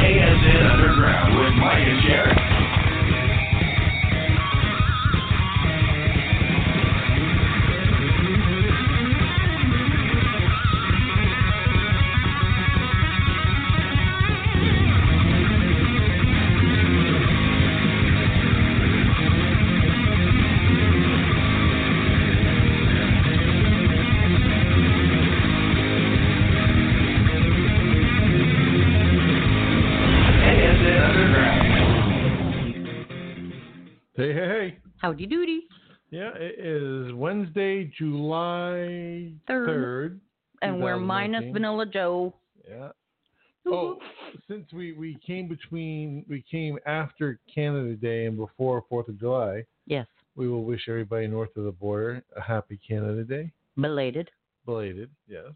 ASN Underground with Mike and Jared. Howdy doody. Yeah, it is Wednesday, July Third. 3rd. And we're minus minus Vanilla Joe. Yeah. Oh, since we, we came between, we came after Canada Day and before 4th of July, Yes. we will wish everybody north of the border a happy Canada Day. Belated. Belated, yes.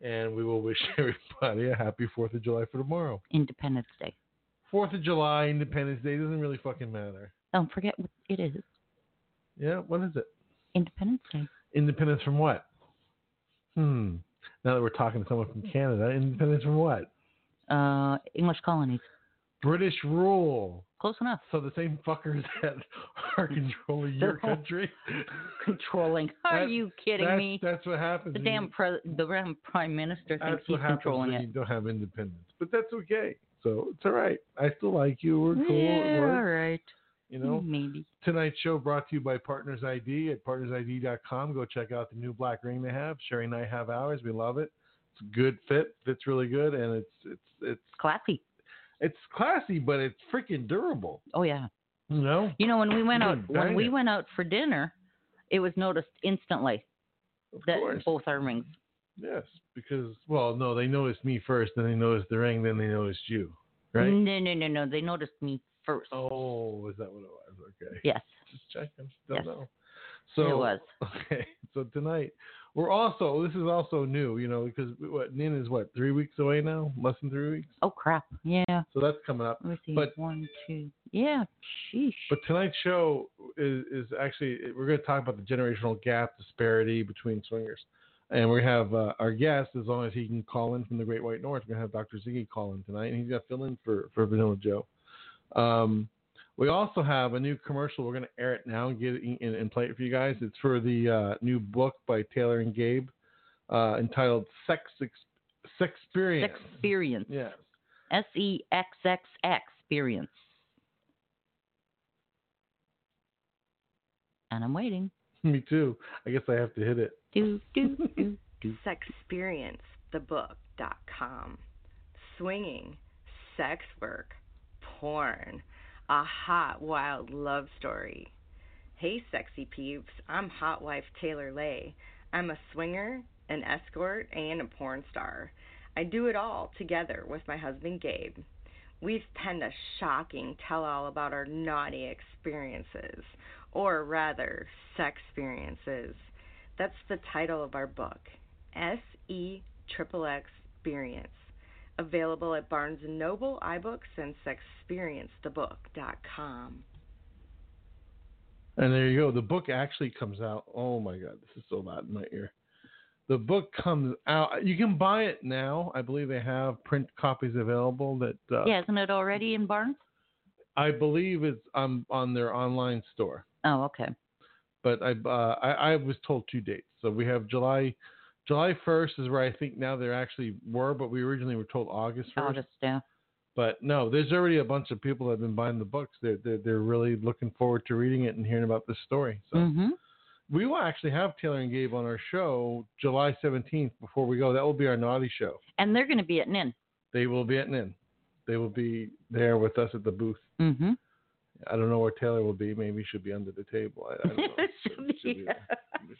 And we will wish everybody a happy 4th of July for tomorrow. Independence Day. 4th of July, Independence Day doesn't really fucking matter. Don't forget what it is. Yeah, what is it? Independence Day. Independence from what? Hmm. Now that we're talking to someone from Canada, independence from what? Uh, English colonies. British rule. Close enough. So the same fuckers that are controlling your country. Controlling. Are That- you kidding that's, me? That's what happens. The damn pre- the damn prime minister thinks he's controlling it. you don't have independence. But that's okay. So it's all right. I still like you. We're cool. Yeah, all right. You know. Maybe. Tonight's show brought to you by Partners ID at partnersid.com. Go check out the new black ring they have. Sheri and I have ours. We love it. It's a good fit. Fits really good, and it's it's it's Classy. it's classy, but it's freaking durable. Oh yeah. You know. You know when we went out when we went out for dinner, it was noticed instantly Of that course. both our rings. Yes, because well, no, they noticed me first, then they noticed the ring, then they noticed you, right? No, no, no, no. They noticed me first. Oh, is that what it was? Okay. Yes, Just checking. Don't Yes. know. So it was. Okay, so tonight we're also this is also new, you know, because what Nin is what three weeks away now, less than three weeks. Oh crap. Yeah. So that's coming up. Let me see. But- One, two. Yeah. Sheesh. But tonight's show is is actually we're going to talk about the generational gap disparity between swingers, and we have uh, our guest as long as he can call in from the Great White North. We're going to have Dr. Ziggy call in tonight, and he's going to fill in for for Vanilla Joe. Um, we also have a new commercial. We're going to air it now and get it in, and play it for you guys. It's for the uh, new book by Taylor and Gabe uh, entitled "Sex Ex- Sex Experience." Experience. Yes. S E X X Experience. And I'm waiting. Me too. I guess I have to hit it. Do do do do. sexperience.thebook.com. Swinging, sex work, porn, a hot, wild love story. Hey, sexy peeps, I'm Hot Wife Taylor Lay. I'm a swinger, an escort, and a porn star. I do it all together with my husband Gabe. We've penned a shocking tell all about our naughty experiences, or rather, sex experiences. That's the title of our book, S E Triple Experience. Available at Barnes and Noble, iBooks, and SexperienceTheBook.com. And there you go. The book actually comes out. Oh my God, this is so loud in my ear. The book comes out. You can buy it now. I believe they have print copies available. That uh, Yeah, isn't it already in Barnes? I believe it's um, on their online store. Oh, okay. But I, uh, I I was told two dates. So we have July July first is where I think now there actually were, but we originally were told August first. August, yeah. But no, there's already a bunch of people that have been buying the books. They're, they're they're really looking forward to reading it and hearing about this story. So Mm-hmm. we will actually have Taylor and Gabe on our show July 17th. Before we go, that will be our naughty show. And they're going to be at NIN. They will be at NIN. They will be there with us at the booth. Mm-hmm. I don't know where Taylor will be. Maybe she'll be under the table. I, I don't know. Should be. Should be- should be-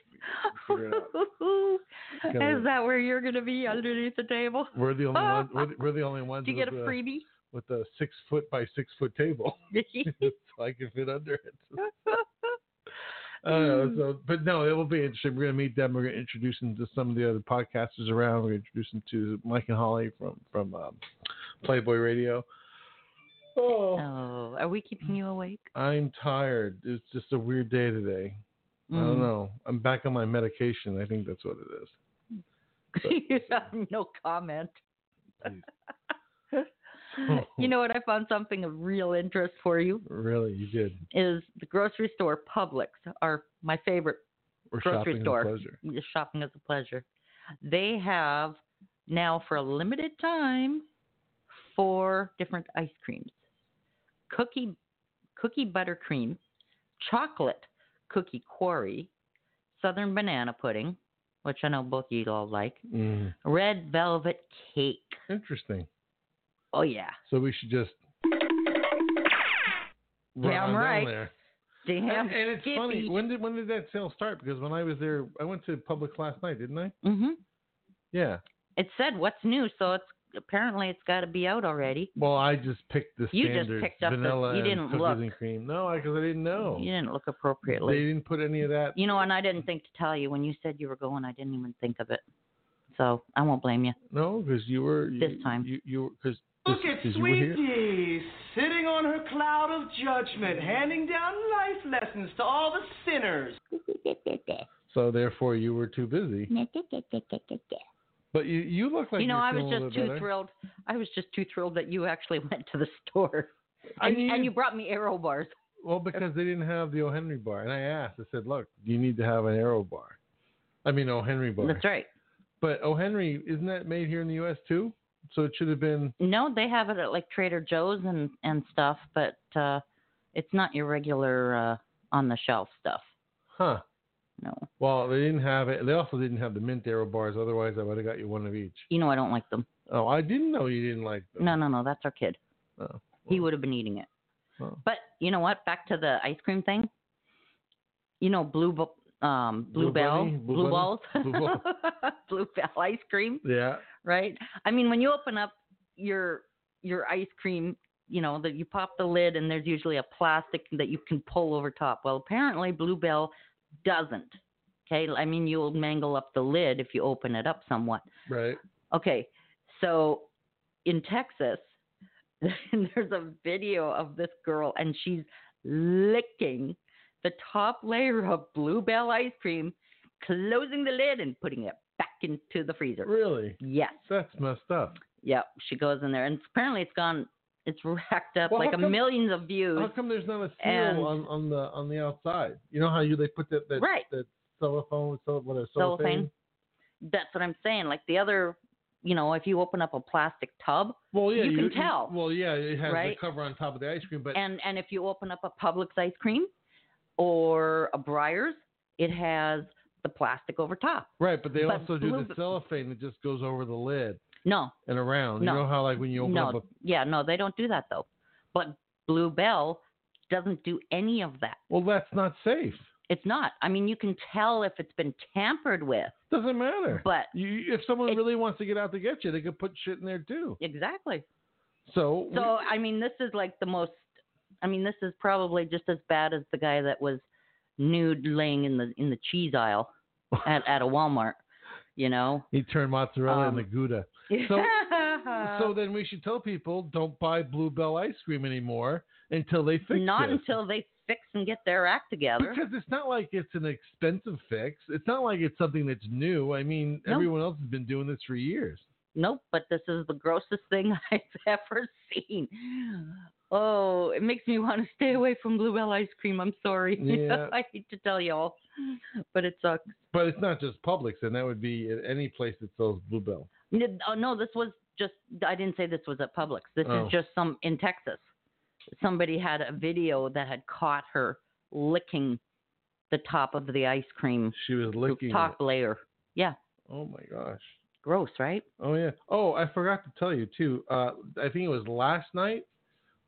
figure it out. Gonna- Is that where you're going to be underneath the table? We're the only ones. We're, the- we're the only ones Do you get a freebie? with a six foot by six foot table, so I can fit under it. Uh, so, but no, it will be interesting. We're going to meet them. We're going to introduce them to some of the other podcasters around. We're going to introduce them to Mike and Holly from from um, Playboy Radio. Oh, oh, are we keeping you awake? I'm tired. It's just a weird day today. I don't Mm. know. I'm back on my medication. I think that's what it is. you have no comment. You know what? I found something of real interest for you. Really, you did. Is the grocery store Publix, are my favorite We're grocery shopping store. a pleasure. Shopping is a pleasure. They have now for a limited time four different ice creams: cookie cookie buttercream, chocolate cookie quarry, southern banana pudding, which I know both of you all like, Mm, red velvet cake. interesting. Oh yeah, So we should just. Damn right. there. damn. And, and it's funny. When did when did that sale start? Because when I was there, I went to Publix last night, didn't I? Mm Mhm. Yeah. It said what's new, so it's apparently it's got to be out already. Well, I just picked the You just standard picked up the- vanilla you didn't cookies look. and cream. No, because I didn't know. You didn't look appropriately. They didn't put any of that. You know, and I didn't think to tell you when you said you were going. I didn't even think of it. So I won't blame you. No, because you were you, This time. You you because Look at you were here. Sweetie, sitting on her cloud of judgment, handing down life lessons to all the sinners. So therefore, you were too busy. But you you look like you know, I was just too better. thrilled. I was just too thrilled that you actually went to the store. And, and you brought me Aero bars. Well, because they didn't have the O. Henry bar, and I asked. I said, "Look, you need to have an Aero bar." I mean, O. Henry bar. That's right. But O. Henry isn't that made here in the U.S. too? So it should have been. No, they have it at like Trader Joe's and and stuff, but uh it's not your regular uh on the shelf stuff. Huh. No. Well, they didn't have it. They also didn't have the mint Aero bars. Otherwise, I would have got you one of each. You know I don't like them. Oh, I didn't know you didn't like them. No, no, no, that's our kid. Oh, He would have been eating it. oh. But you know what? Back to the ice cream thing. You know, blue um Blue bluebell, Bunny? Blue blue, balls, Blue Ball. Blue Bell ice cream, Yeah. right? I mean, when you open up your your ice cream, you know that you pop the lid and there's usually a plastic that you can pull over top. Well, apparently Blue Bell doesn't. Okay, I mean you'll mangle up the lid if you open it up somewhat. Right. Okay, so in Texas, there's a video of this girl, and she's licking the top layer of Blue Bell ice cream, closing the lid and putting it back into the freezer. Really? Yes. That's messed up. Yep. She goes in there, and apparently it's gone. It's racked up Well, like come- millions of views. How come there's not a seal And- on, on the on the outside? You know how you they put that that Right. that cellophane, cell, what a Cellophane. cellophane? That's what I'm saying. Like the other, you know, if you open up a plastic tub, Well, yeah, You can tell, Well, yeah, it has right? the cover on top of the ice cream, but and and if you open up a Publix ice cream or a Breyers, it has the plastic over top. right, but they but also do blue- the cellophane that just goes over the lid No, and around. No. You know how like when you open no, up a yeah, no, they don't do that though. But Blue Bell doesn't do any of that. well, that's not safe. It's not. I mean, you can tell if it's been tampered with, Doesn't matter. but you, if someone it- really wants to get out to get you, they could put shit in there too. exactly. So, So I mean, this is like the most. I mean, this is probably just as bad as the guy that was nude laying in the in the cheese aisle at at a Walmart. You know. he turned mozzarella Um, into Gouda. So- so then we should tell people don't buy Blue Bell ice cream anymore until they fix not until they fix and get their act together. Because it's not like it's an expensive fix. It's not like it's something that's new. I mean, No. everyone else has been doing this for years. Nope, but this is the grossest thing I've ever seen. Oh, it makes me want to stay away from Blue Bell ice cream. I'm sorry. Yeah. I hate to tell y'all, but it sucks. But it's not just Publix, and that would be at any place that sells Blue Bell. Oh no, this was just. I didn't say this was at Publix. This Oh. is just some in Texas. Somebody had a video that had caught her licking the top of the ice cream She was licking. The top it. layer. Yeah, Oh my gosh. gross, right? Oh yeah. Oh, I forgot to tell you too. Uh, I think it was last night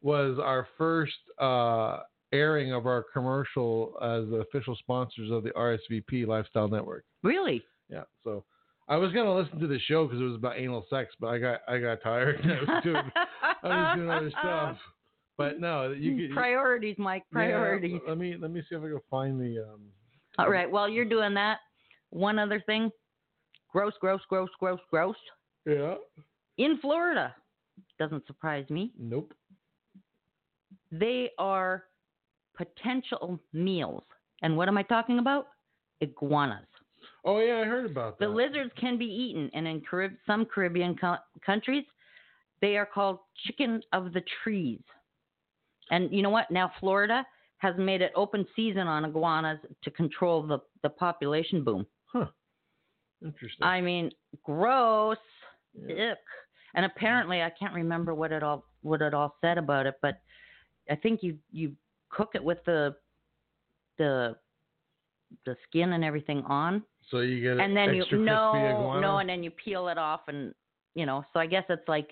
was our first uh, airing of our commercial as the official sponsors of the RSVP Lifestyle Network. Really? Yeah. So I was gonna listen to the show because it was about anal sex, but I got I got tired. I was doing I was doing other stuff. But no, you could Priorities, Mike. yeah, Priorities. let me let me see if I can find the um. All right. While you're doing that, one other thing. Gross, gross, gross, gross, gross. Yeah. In Florida, doesn't surprise me. Nope. They are potential meals. And what am I talking about? Iguanas. Oh yeah, I heard about that. The lizards can be eaten, and in Carib- some Caribbean co- countries, they are called chicken of the trees. And you know what? Now Florida has made it open season on iguanas to control the, the population boom. Huh. Interesting. I mean, gross. Yeah. Ick. And apparently, I can't remember what it all what it all said about it, but I think you you cook it with the the the skin and everything on, so you get and then you no iguana? no, and then you peel it off, and you know. So I guess it's like,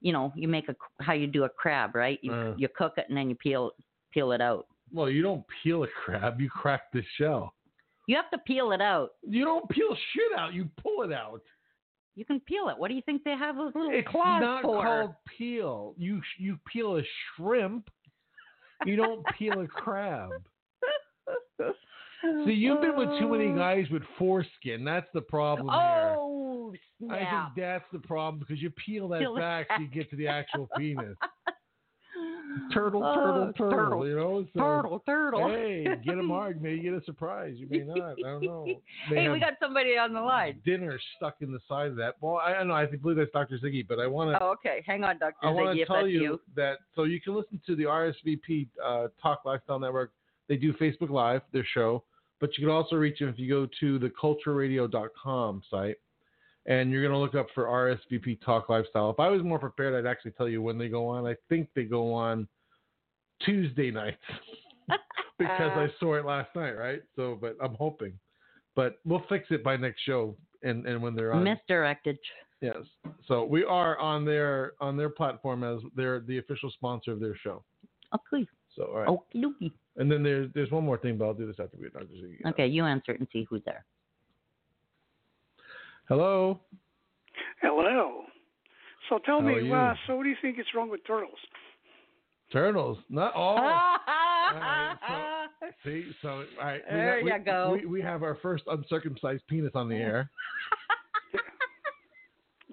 you know, you make a how you do a crab, right? You Uh. you cook it and then you peel peel it out. Well, you don't peel a crab, you crack the shell. You have to peel it out. You don't peel shit out, you pull it out. You can peel it. What do you think they have those little It's claws not called peel. You you peel a shrimp. You don't peel a crab. See, you've been with too many guys with foreskin. That's the problem here. Oh I think that's the problem because you peel that Peel back so you get to the actual penis. Turtle, Oh, turtle, turtle, turtle. You know, so, turtle, turtle. Hey, get a marg. Maybe you get a surprise. You may not. I don't know. May hey, we got somebody on the line. dinner stuck in the side of that. Well, I, don't know. I think believe that's Dr. Ziggy, but I want to. Oh, okay. Hang on, Doctor I want to tell you, you. that so you can listen to the RSVP uh, Talk Lifestyle Network. They do Facebook Live, their show, but you can also reach them if you go to the cultureradio.com site and you're going to look up for RSVP Talk Lifestyle. If I was more prepared, I'd actually tell you when they go on. I think they go on Tuesday nights because I uh. saw it last night, right? So, but I'm hoping. But we'll fix it by next show and, and when they're on. Misdirected. Yes. So we are on their on their platform as they're the official sponsor of their show. Okay. So all right. Okie dokie. And then there's there's one more thing, but I'll do this after we get Dr. Ziggy. Okay, you answer it and see who's there. Hello. Hello. So tell How me, uh, so what do you think is wrong with turtles? Turtles. Not all. right, See, so all right. we There have- we, you go. We, we have our first uncircumcised penis on the air.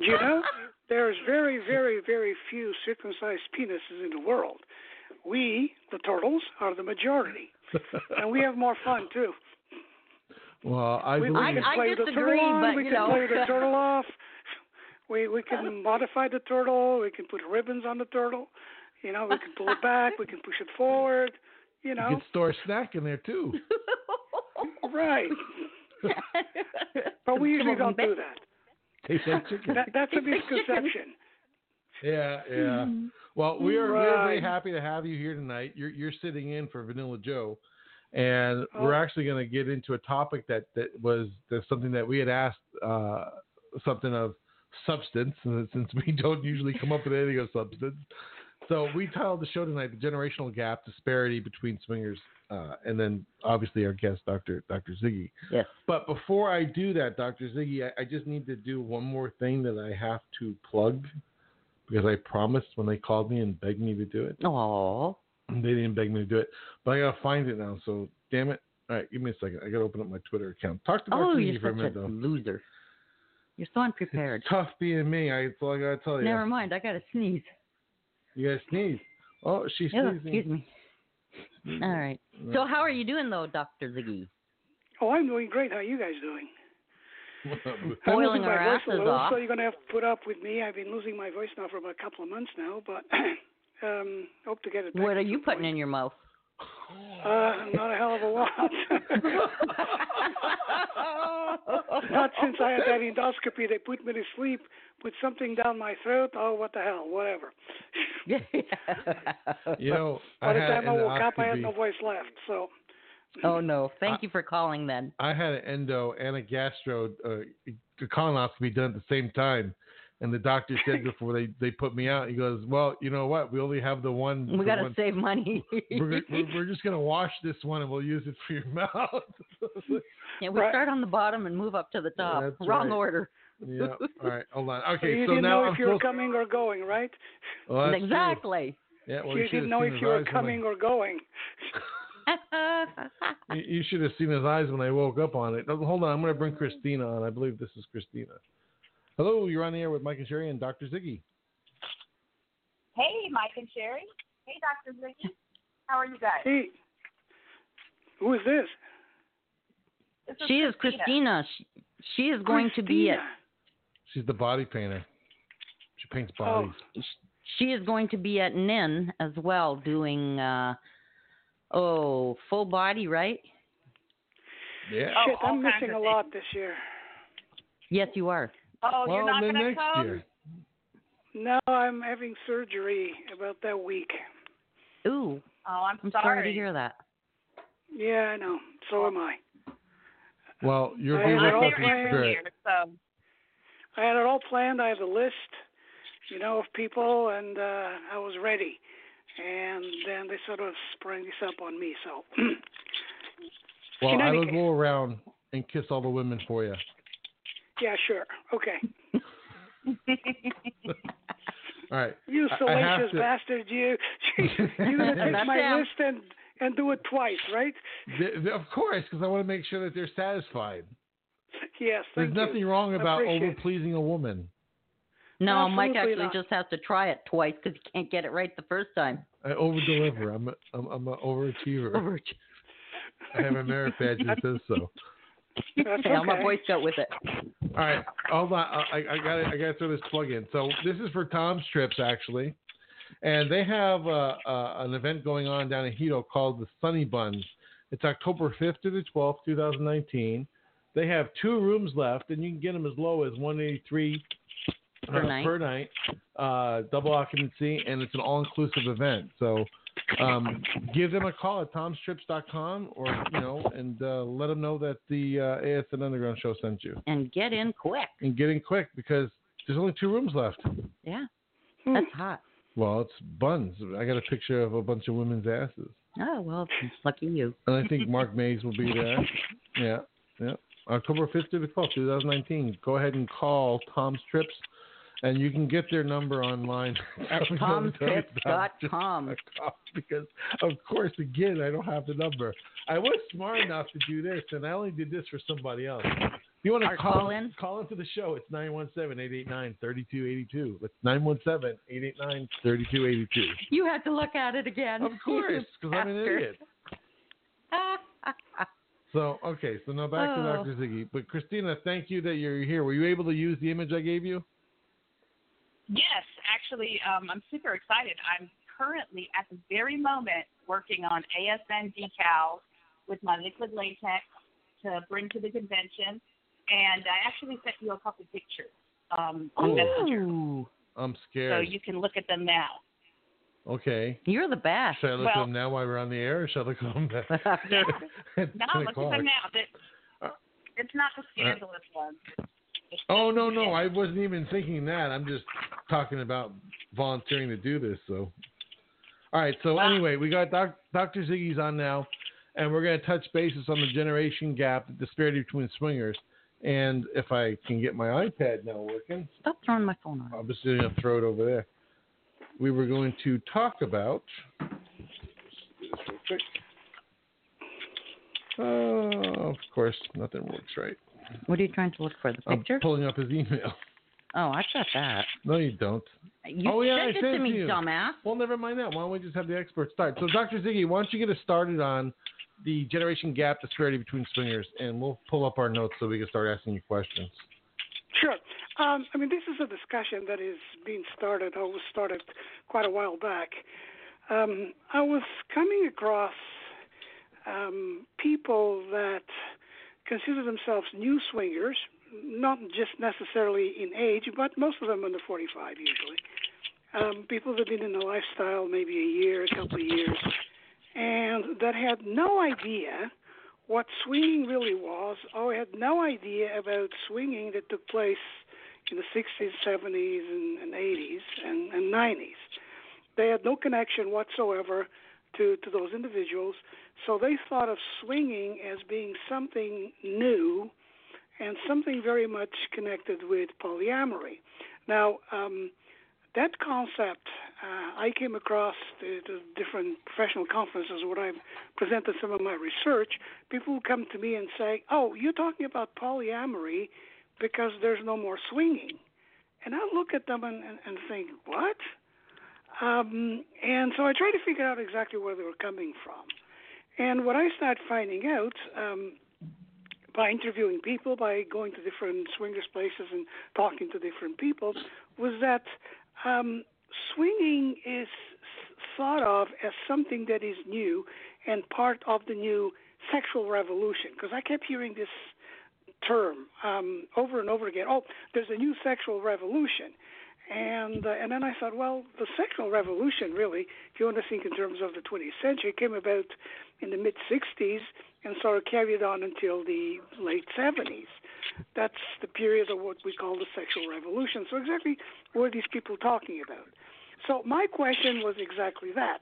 You know, there's very, very, very few circumcised penises in the world. We, the turtles, are the majority, and we have more fun too. well, I we, believe. we can I play the disagree, turtle on, but, we can know. play the turtle off. We we can modify the turtle. We can put ribbons on the turtle. You know, we can pull it back. We can push it forward. You you know, can store a snack in there too. right? But we usually don't do that. Tastes like chicken. that that's a It's misconception. Yeah, yeah. Well, we are we're very happy to have you here tonight. You're you're sitting in for Vanilla Joe, and we're Oh. actually going to get into a topic that that was that's something that we had asked uh, something of substance, and since we don't usually come up with anything of substance. So we titled the show tonight "The Generational Gap: Disparity Between Swingers," uh, and then obviously our guest, Doctor Doctor Ziggy. yes. But before I do that, Dr. Ziggy, I, I just need to do one more thing that I have to plug because I promised when they called me and begged me to do it. Oh. They didn't beg me to do it, but I gotta find it now. So damn it! All right, give me a second. I gotta open up my Twitter account. Talk to Dr. Oh, you're for a such minute a though. loser. You're so unprepared. It's tough being me. I, that's all I gotta tell you. Never mind. I got to sneeze. You guys sneeze. Oh, she's Oh, sneezing. excuse me. All right. Mm-hmm. So how are you doing though, Doctor Ziggy? Oh, I'm doing great. How are you guys doing? I'm Boiling losing our my voice asses little, off. so you're going to have to put up with me. I've been losing my voice now for about a couple of months now, but um, hope to get it back. What are you putting point. in your mouth? Uh, not a hell of a lot. not since I had that endoscopy. They put me to sleep, put something down my throat. Oh, what the hell? Whatever. you know, By I the time I an woke up, I had no voice left. So oh no. Thank you for calling then. I had an endo and a gastro uh, a colonoscopy done at the same time. And the doctor said before they, they put me out, he goes, "Well, you know what? We only have the one. We got to save money. we're, we're, we're just gonna wash this one and we'll use it for your mouth." yeah, we Right. start on the bottom and move up to the top. That's Wrong right. order. yeah. All right. Hold on. Okay, so Okay. you so didn't now know I'm if you were supposed- coming or going, right? Well, that's true. exactly. Yeah. Well, you should didn't know if you were eyes when I- coming or going. You, you should have seen his eyes when I woke up on it. Hold on, I'm going to bring Christina on. I believe this is Christina. Hello, you're on the air with Mike and Sheri and Dr. Ziggy. Hey, Mike and Sheri. Hey, Dr. Ziggy. How are you guys? Hey, who is this? This she is Christina. She, she is going to be at She's the body painter. She paints bodies. Oh. bodies. she is going to be at NIN as well doing uh oh full body right Yeah. Oh, Shit, all I'm missing of a lot this year. yes you are Oh, well, you're not going to next come? year. No, I'm having surgery about that week. ooh Oh, I'm, i'm sorry to hear that Yeah, I know. So am I. Well, you're I being with it all us here in planned. spirit. year, so I had it all planned. I have a list, you know, of people, and uh, I was ready. And then they sort of sprang this up on me. So, Well, I will case. go around and kiss all the women for you. yeah, sure. Okay. All right. You I- I have salacious to- bastard, you. You're going to take my him. list and, and do it twice, right? Th- th- Of course, because I want to make sure that they're satisfied. Yes, There's nothing you. wrong about over pleasing a woman. no mike Absolutely actually not. just has to try it twice because he can't get it right the first time I over deliver. I'm a, I'm, I'm an overachiever. Over- I have a merit badge that says so. That's hey, i'm a boy scout with it All right, hold on. I, I got I got to throw this plug in. So this is for Tom's Trips actually, and they have uh, uh, an event going on down in Hito called the Sunny Buns. It's October 5th to the 12th, 2019. They have two rooms left, and you can get them as low as 183 Per uh, night. per night, uh, double occupancy, and it's an all-inclusive event. So um, give them a call at tomstrips.com or you know, and uh, let them know that the uh, ASN Underground show sent you and get in quick and get in quick because there's only two rooms left. yeah Hmm. that's hot Well, it's buns. I got a picture of a bunch of women's asses, oh well lucky you and I think Mark Mays will be there. Yeah, yeah. October 5th to the 12th, 2019. Go ahead and call Tom's Trips, and you can get their number online at tomtrips.com because, of course, again, I don't have the number. I was smart enough to do this, and I only did this for somebody else. If you want to Or call, call in? call into the show. It's 917-889-3282. That's 917-889-3282. you had to look at it again Of course, because I'm an idiot. So, okay, so now back to Oh. Dr. Ziggy. But Christina, thank you that you're here. Were you able to use the image I gave you? Yes, actually, um, I'm super excited. I'm currently at the very moment working on ASN decals with my liquid latex to bring to the convention, and I actually sent you a couple pictures um, on Messenger, Ooh, I'm scared. so you can look at them now. okay. you're the best. Should I look Well- at them now while we're on the air, or should I look at them back? It's No, look at them now. Uh, it's not the scandalous ones. It's Oh no, no, I wasn't even thinking that. I'm just talking about volunteering to do this. So, all right. So anyway, we got doc, Dr. Ziggy's on now, and we're going to touch bases on the generation gap, the disparity between swingers, and if I can get my iPad now working, Stop throwing my phone on. I'm just going to throw it over there. We were going to talk about. let's do this real quick. Oh, of course, nothing works right. What are you trying to look for? The I'm picture? pulling up his email. oh, I've got that. No, you don't. You Oh, yeah, I sent it to me, you. dumbass. Well, never mind that. Why don't we just have the experts start? So, Dr. Ziggy, why don't you get us started on the generation gap disparity between swingers, and we'll pull up our notes so we can start asking you questions. Sure. Um, I mean, this is a discussion that is being started, or was started quite a while back. Um, I was coming across um, people that consider themselves new swingers, not just necessarily in age, but most of them under 45 usually. Um, people that have been in the lifestyle maybe a year, a couple of years, and that had no idea what swinging really was, or had no idea about swinging that took place in the 60s, 70s, and, and 80s, and, and 90s. They had no connection whatsoever to, to those individuals, so they thought of swinging as being something new and something very much connected with polyamory. Now, um, that concept uh, I came across the different professional conferences where I've presented some of my research. People come to me and say, "Oh, you're talking about polyamory because there's no more swinging," and I look at them and, and, and think, "What?" Um, and so I try to figure out exactly where they were coming from. And what I started finding out um, by interviewing people, by going to different swingers places and talking to different people, was that um, swinging is thought of as something that is new and part of the new sexual revolution. Because I kept hearing this term um, over and over again. Oh, there's a new sexual revolution. And uh, and then I thought, well, the sexual revolution really, if you want to think in terms of the 20th century, came about in the mid 60s and sort of carried on until the late 70s. That's the period of what we call the sexual revolution. So exactly what are these people talking about? So my question was exactly that.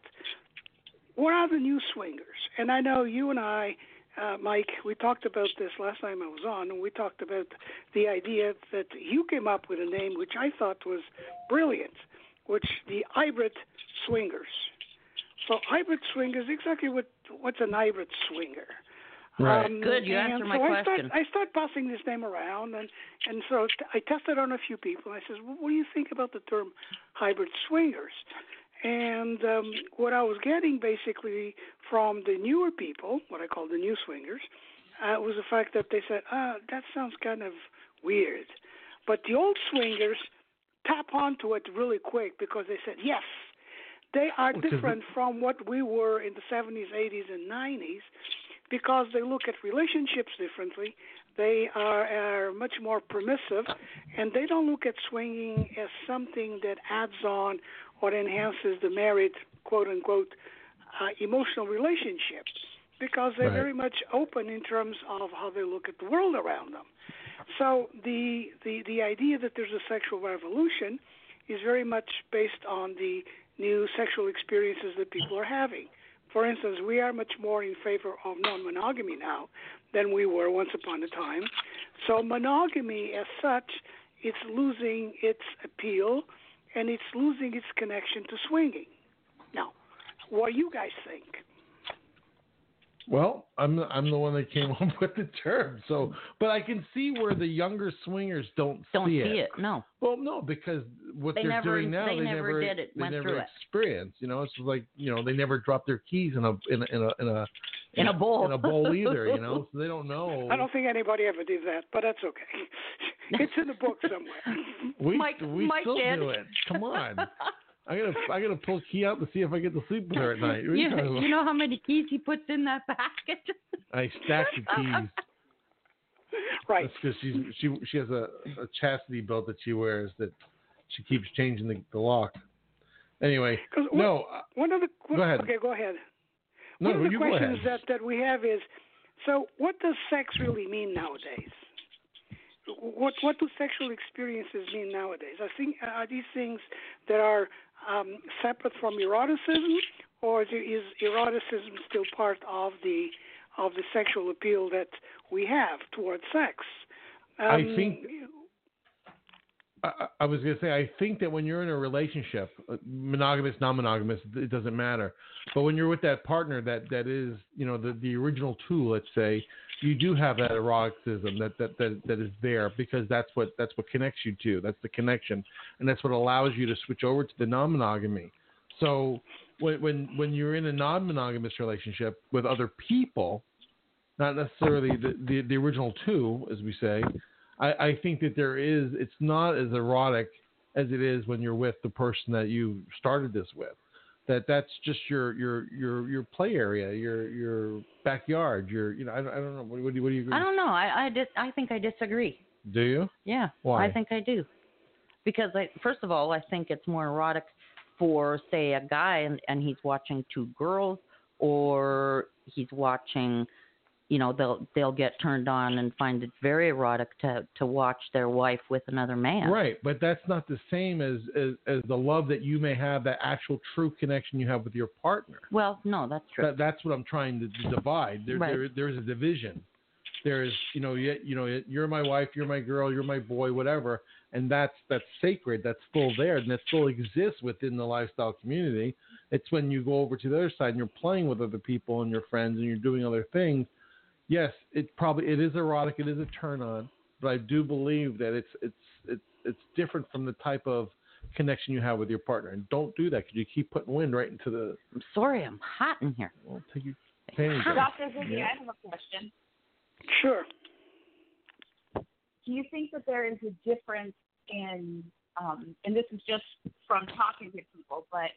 What are the new swingers? And I know you and I uh, Mike, we talked about this last time I was on, and we talked about the idea that you came up with a name which I thought was brilliant, which the hybrid swingers. So hybrid swingers, exactly what what's an hybrid swinger? Right. Um, Good, you and answered so my I start. I start passing this name around, and and so t- I tested on a few people. I says, well, "What do you think about the term hybrid swingers?" And um, what I was getting basically from the newer people, what I call the new swingers, uh, was the fact that they said, "Ah, that sounds kind of weird," but the old swingers tap onto it really quick because they said, "Yes." They are different from what we were in the 70s, 80s, and 90s because they look at relationships differently. They are, are much more permissive, and they don't look at swinging as something that adds on or enhances the married, quote unquote, uh, emotional relationship because they're Right. very much open in terms of how they look at the world around them. So the, the, the idea that there's a sexual revolution is very much based on the new sexual experiences that people are having. For instance, we are much more in favor of non monogamy now than we were once upon a time. So, monogamy as such, it's losing its appeal and it's losing its connection to swinging. Now, what do you guys think? Well, I'm the, I'm the one that came up with the term. So, but I can see where the younger swingers don't, Don't see, see it. No. Well, no, because what They are never- doing now, they they, never did it, they went never through it. experienced. You know, it's like you know they never dropped their keys in a in a in a in a, In a bowl. in a bowl either. You know, so they don't know. I don't think anybody ever did that, but that's okay. it's in the book somewhere. we Mike- we Mike still did. do it. Come on. I gotta I gotta pull a key out to see if I get to sleep with her at night. What are You, you know how many keys he puts in that basket? I stack the keys. Right. That's because she's she she has a, a chastity belt that she wears that she keeps changing the, the lock. Anyway, what- no, uh, One of the Go ahead. Okay, go ahead. No, One of the questions that, that we have is so what does sex really mean nowadays? What what do sexual experiences mean nowadays? I think are these things that are um, separate from eroticism, or is, is eroticism still part of the of the sexual appeal that we have towards sex? I Um, think- I, I was gonna say I think that when you're in a relationship, uh, monogamous, non-monogamous, it doesn't matter. But when you're with that partner that that is, you know, the the original two, let's say, you do have that eroticism that that that, that is there because that's what that's what connects you to. That's the connection, and that's what allows you to switch over to the non-monogamy. So when when when you're in a non-monogamous relationship with other people, not necessarily the, the, the original two, as we say. I, I think that there is. It's not as erotic as it is when you're with the person that you started this with. That that's just your your your your play area, your your backyard. Your you know I, don't- I don't know. What, what do you what do you agree? I don't know. I I, dis- I think I disagree. Do you? Yeah. Why? I think I do. Because I first of all, I think it's more erotic for say a guy and, and he's watching two girls or he's watching you know they'll they'll get turned on and find it very erotic to to watch their wife with another man. Right, but that's not the same as, as as the love that you may have, that actual true connection you have with your partner. Well, no, that's true. That, that's what I'm trying to divide. There, Right. there, there's a division. There's, you know, you, you know, you're my wife, you're my girl, you're my boy, whatever, and that's that's sacred. That's still there, and that still exists within the lifestyle community. It's when you go over to the other side and you're playing with other people and your friends and you're doing other things. Yes, it probably it is erotic, it is a turn on, but I do believe that it's it's it's it's different from the type of connection you have with your partner. And don't do that because you keep putting wind right into the. I'm sorry, I'm hot in here. Well, take your panties. Dr. Ziggy, Yeah. I have a question. Sure. Do you think that there is a difference in, um, and this is just from talking to people, but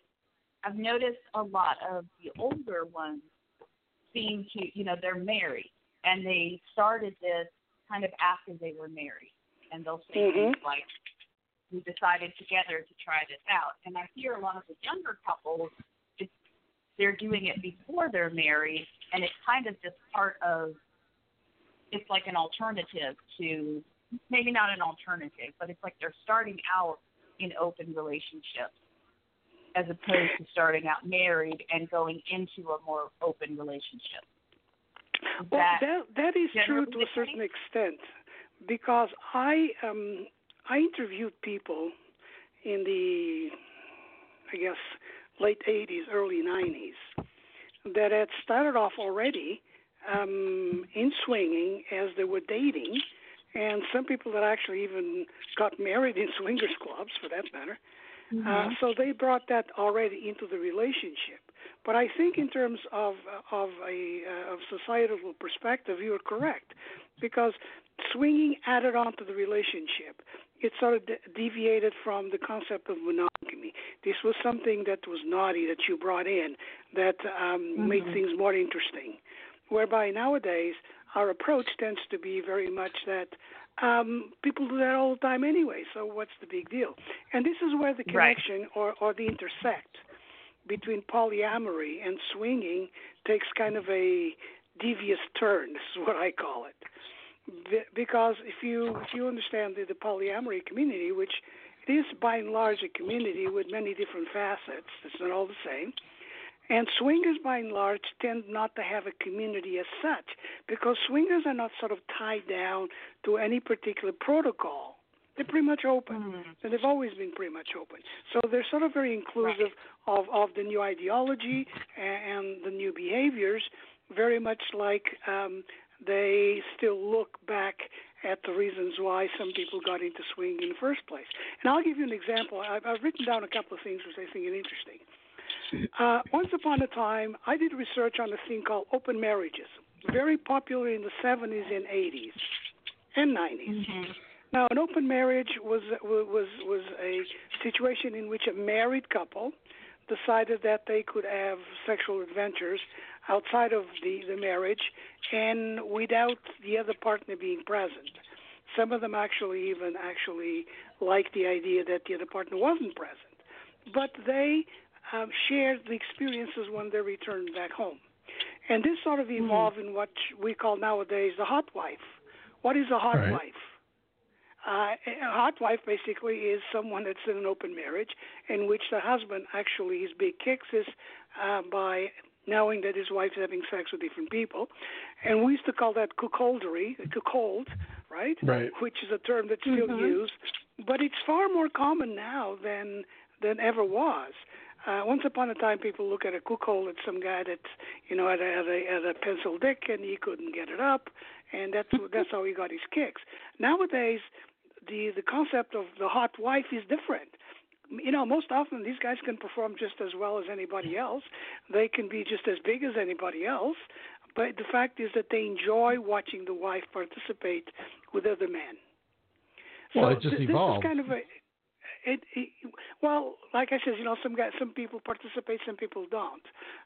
I've noticed a lot of the older ones seem to, you know, they're married and they started this kind of after they were married. And they'll say Mhm. things like, we decided together to try this out. And I hear a lot of the younger couples, it's, they're doing it before they're married, and it's kind of just part of, it's like an alternative to, maybe not an alternative, but it's like they're starting out in open relationships as opposed to starting out married and going into a more open relationship. Well, that that is true to a certain extent, because I um I interviewed people in the I guess late '80s, early '90s that had started off already um, in swinging as they were dating, and some people that actually even got married in swingers clubs, for that matter. Uh, so they brought that already into the relationship. But I think in terms of of a uh, of societal perspective, you are correct, because swinging added on to the relationship. It sort of de- deviated from the concept of monogamy. This was something that was naughty that you brought in that um, made Mhm. things more interesting. Whereby nowadays our approach tends to be very much that um, people do that all the time anyway. So what's the big deal? And this is where the Right. connection or, or the intersect between polyamory and swinging takes kind of a devious turn. Is what I call it. Because if you if you understand the, the polyamory community, which it is by and large a community with many different facets, it's not all the same. And swingers, by and large, tend not to have a community as such because swingers are not sort of tied down to any particular protocol. They're pretty much open, and they've always been pretty much open. So they're sort of very inclusive of, of the new ideology and, and the new behaviors, very much like um, they still look back at the reasons why some people got into swinging in the first place. And I'll give you an example. I've, I've written down a couple of things which I think are interesting. Uh, once upon a time, I did research on a thing called open marriages, very popular in the 70s and 80s and 90s. Now, an open marriage was was was a situation in which a married couple decided that they could have sexual adventures outside of the the marriage and without the other partner being present. Some of them actually even actually liked the idea that the other partner wasn't present, but they um, shared the experiences when they returned back home. And this sort of evolved in what we call nowadays the hot wife. What is a hot Right. wife? Uh, a hot wife basically is someone that's in an open marriage in which the husband actually is big kicks is uh, by knowing that his wife's having sex with different people, and we used to call that cuckoldery, cuckold, right? Right. Which is a term that's still Mhm. used, but it's far more common now than than ever was. Uh, once upon a time, people look at a cuckold as some guy that you know had a, had a had a pencil dick and he couldn't get it up, and that's that's how he got his kicks. Nowadays, the the concept of the hot wife is different. You know, most often these guys can perform just as well as anybody else. They can be just as big as anybody else. But the fact is that they enjoy watching the wife participate with other men. Well, so it just th- evolved. This is kind of a it, it well, like I said, you know, some guys, some people participate, some people don't.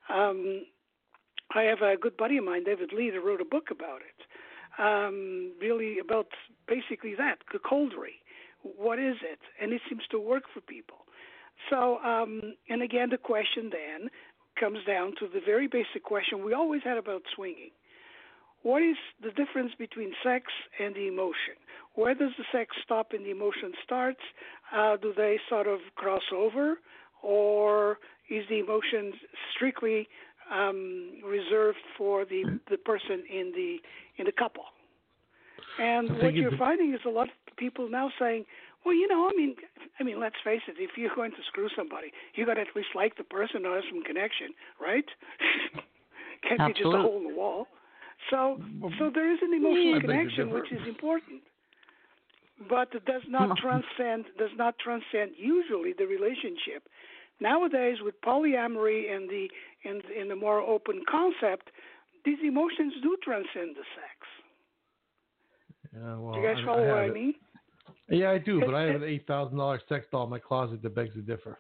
Um, I have a good buddy of mine, David Lee, that wrote a book about it. Um, really about basically that, cuckoldery. What is it? And it seems to work for people. So, um, and again, the question then comes down to the very basic question we always had about swinging. what is the difference between sex and the emotion? Where does the sex stop and the emotion starts? Uh, do they sort of cross over, or is the emotion strictly um, reserved for the the person in the in the couple? And what you're finding is a lot of people now saying, well, you know, I mean, I mean, let's face it. If you're going to screw somebody, you got to at least like the person or have some connection, right? Can't be just a hole in the wall. So, so there is an emotional connection, which is important, but it does not transcend does not transcend usually the relationship. Nowadays, with polyamory and the and, and the more open concept, these emotions do transcend the sex. Yeah, well, Do you guys I- follow I what have I it. mean? Yeah, I do, but I have an eight thousand dollar sex doll in my closet that begs to differ.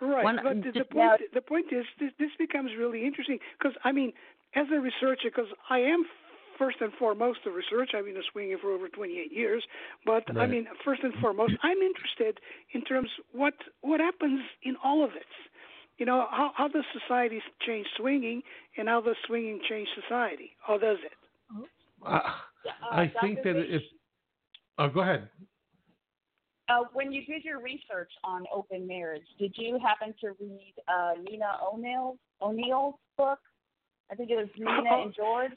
Right, One- but um, the, the point now- the point is this, this becomes really interesting because I mean, as a researcher, because I am first and foremost a researcher. I've been a swinger for over 28 years, but I mean, first and foremost, I'm interested in terms what what happens in all of it. You know, how how does society change swinging, and how does swinging change society? How does it? I, I think that if oh, go ahead. Uh, when you did your research on open marriage, did you happen to read uh, Nena O'Neill O'Neill's book? I think it was Nena Oh, and George.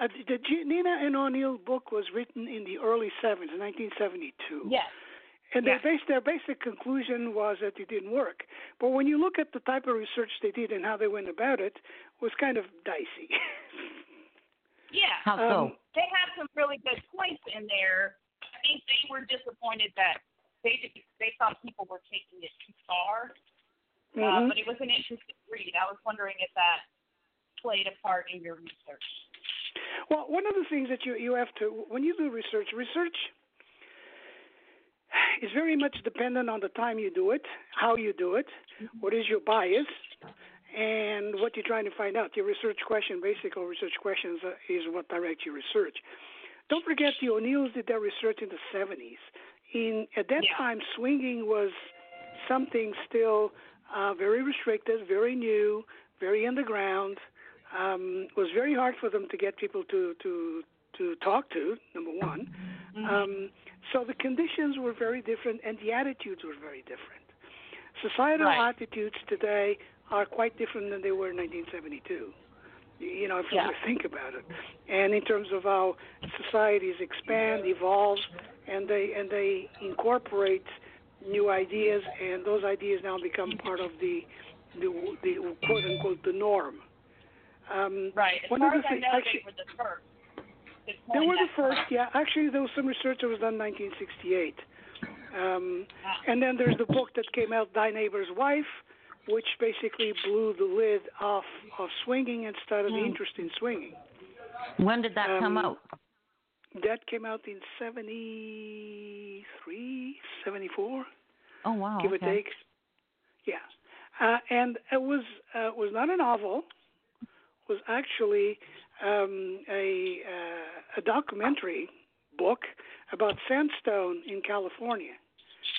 Uh, the G- Nena and O'Neill book was written in the early 70s, 1972. Yes. And Yeah. they based, their basic conclusion was that it didn't work. But when you look at the type of research they did and how they went about it, was kind of dicey. Yeah. How so? Um, they had some really good points in there. I think they were disappointed that they did, they thought people were taking it too far. Uh, Mhm. but it was an interesting read. I was wondering if that played a part in your research. Well, one of the things that you you have to when you do research, research is very much dependent on the time you do it, how you do it, what is your bias, and what you're trying to find out. Your research question, basic or research questions, uh, is what directs your research. Don't forget the O'Neills did their research in the 70s. In at that Yeah. time, swinging was something still uh, very restricted, very new, very underground. Um, it was very hard for them to get people to to to talk to. Number one, um, so the conditions were very different, and the attitudes were very different. Societal Right. attitudes today are quite different than they were in 1972. You know, if you Yeah. really think about it, and in terms of how societies expand, evolve, and they and they incorporate new ideas, and those ideas now become part of the the, the quote unquote the norm. Um, Right. As far as I know, actually- they were the first. They were the first, yeah. Actually, there was some research that was done in 1968. Um, Ah. and then there's the book that came out, Thy Neighbor's Wife, which basically blew the lid off of swinging and started the Hmm. interest in swinging. When did that come Um, out? That came out in 73, 74, Oh wow. give okay. or take. Yeah. Uh, and it was uh, was not a novel. It Was actually um, a uh, a documentary book about Sandstone in California,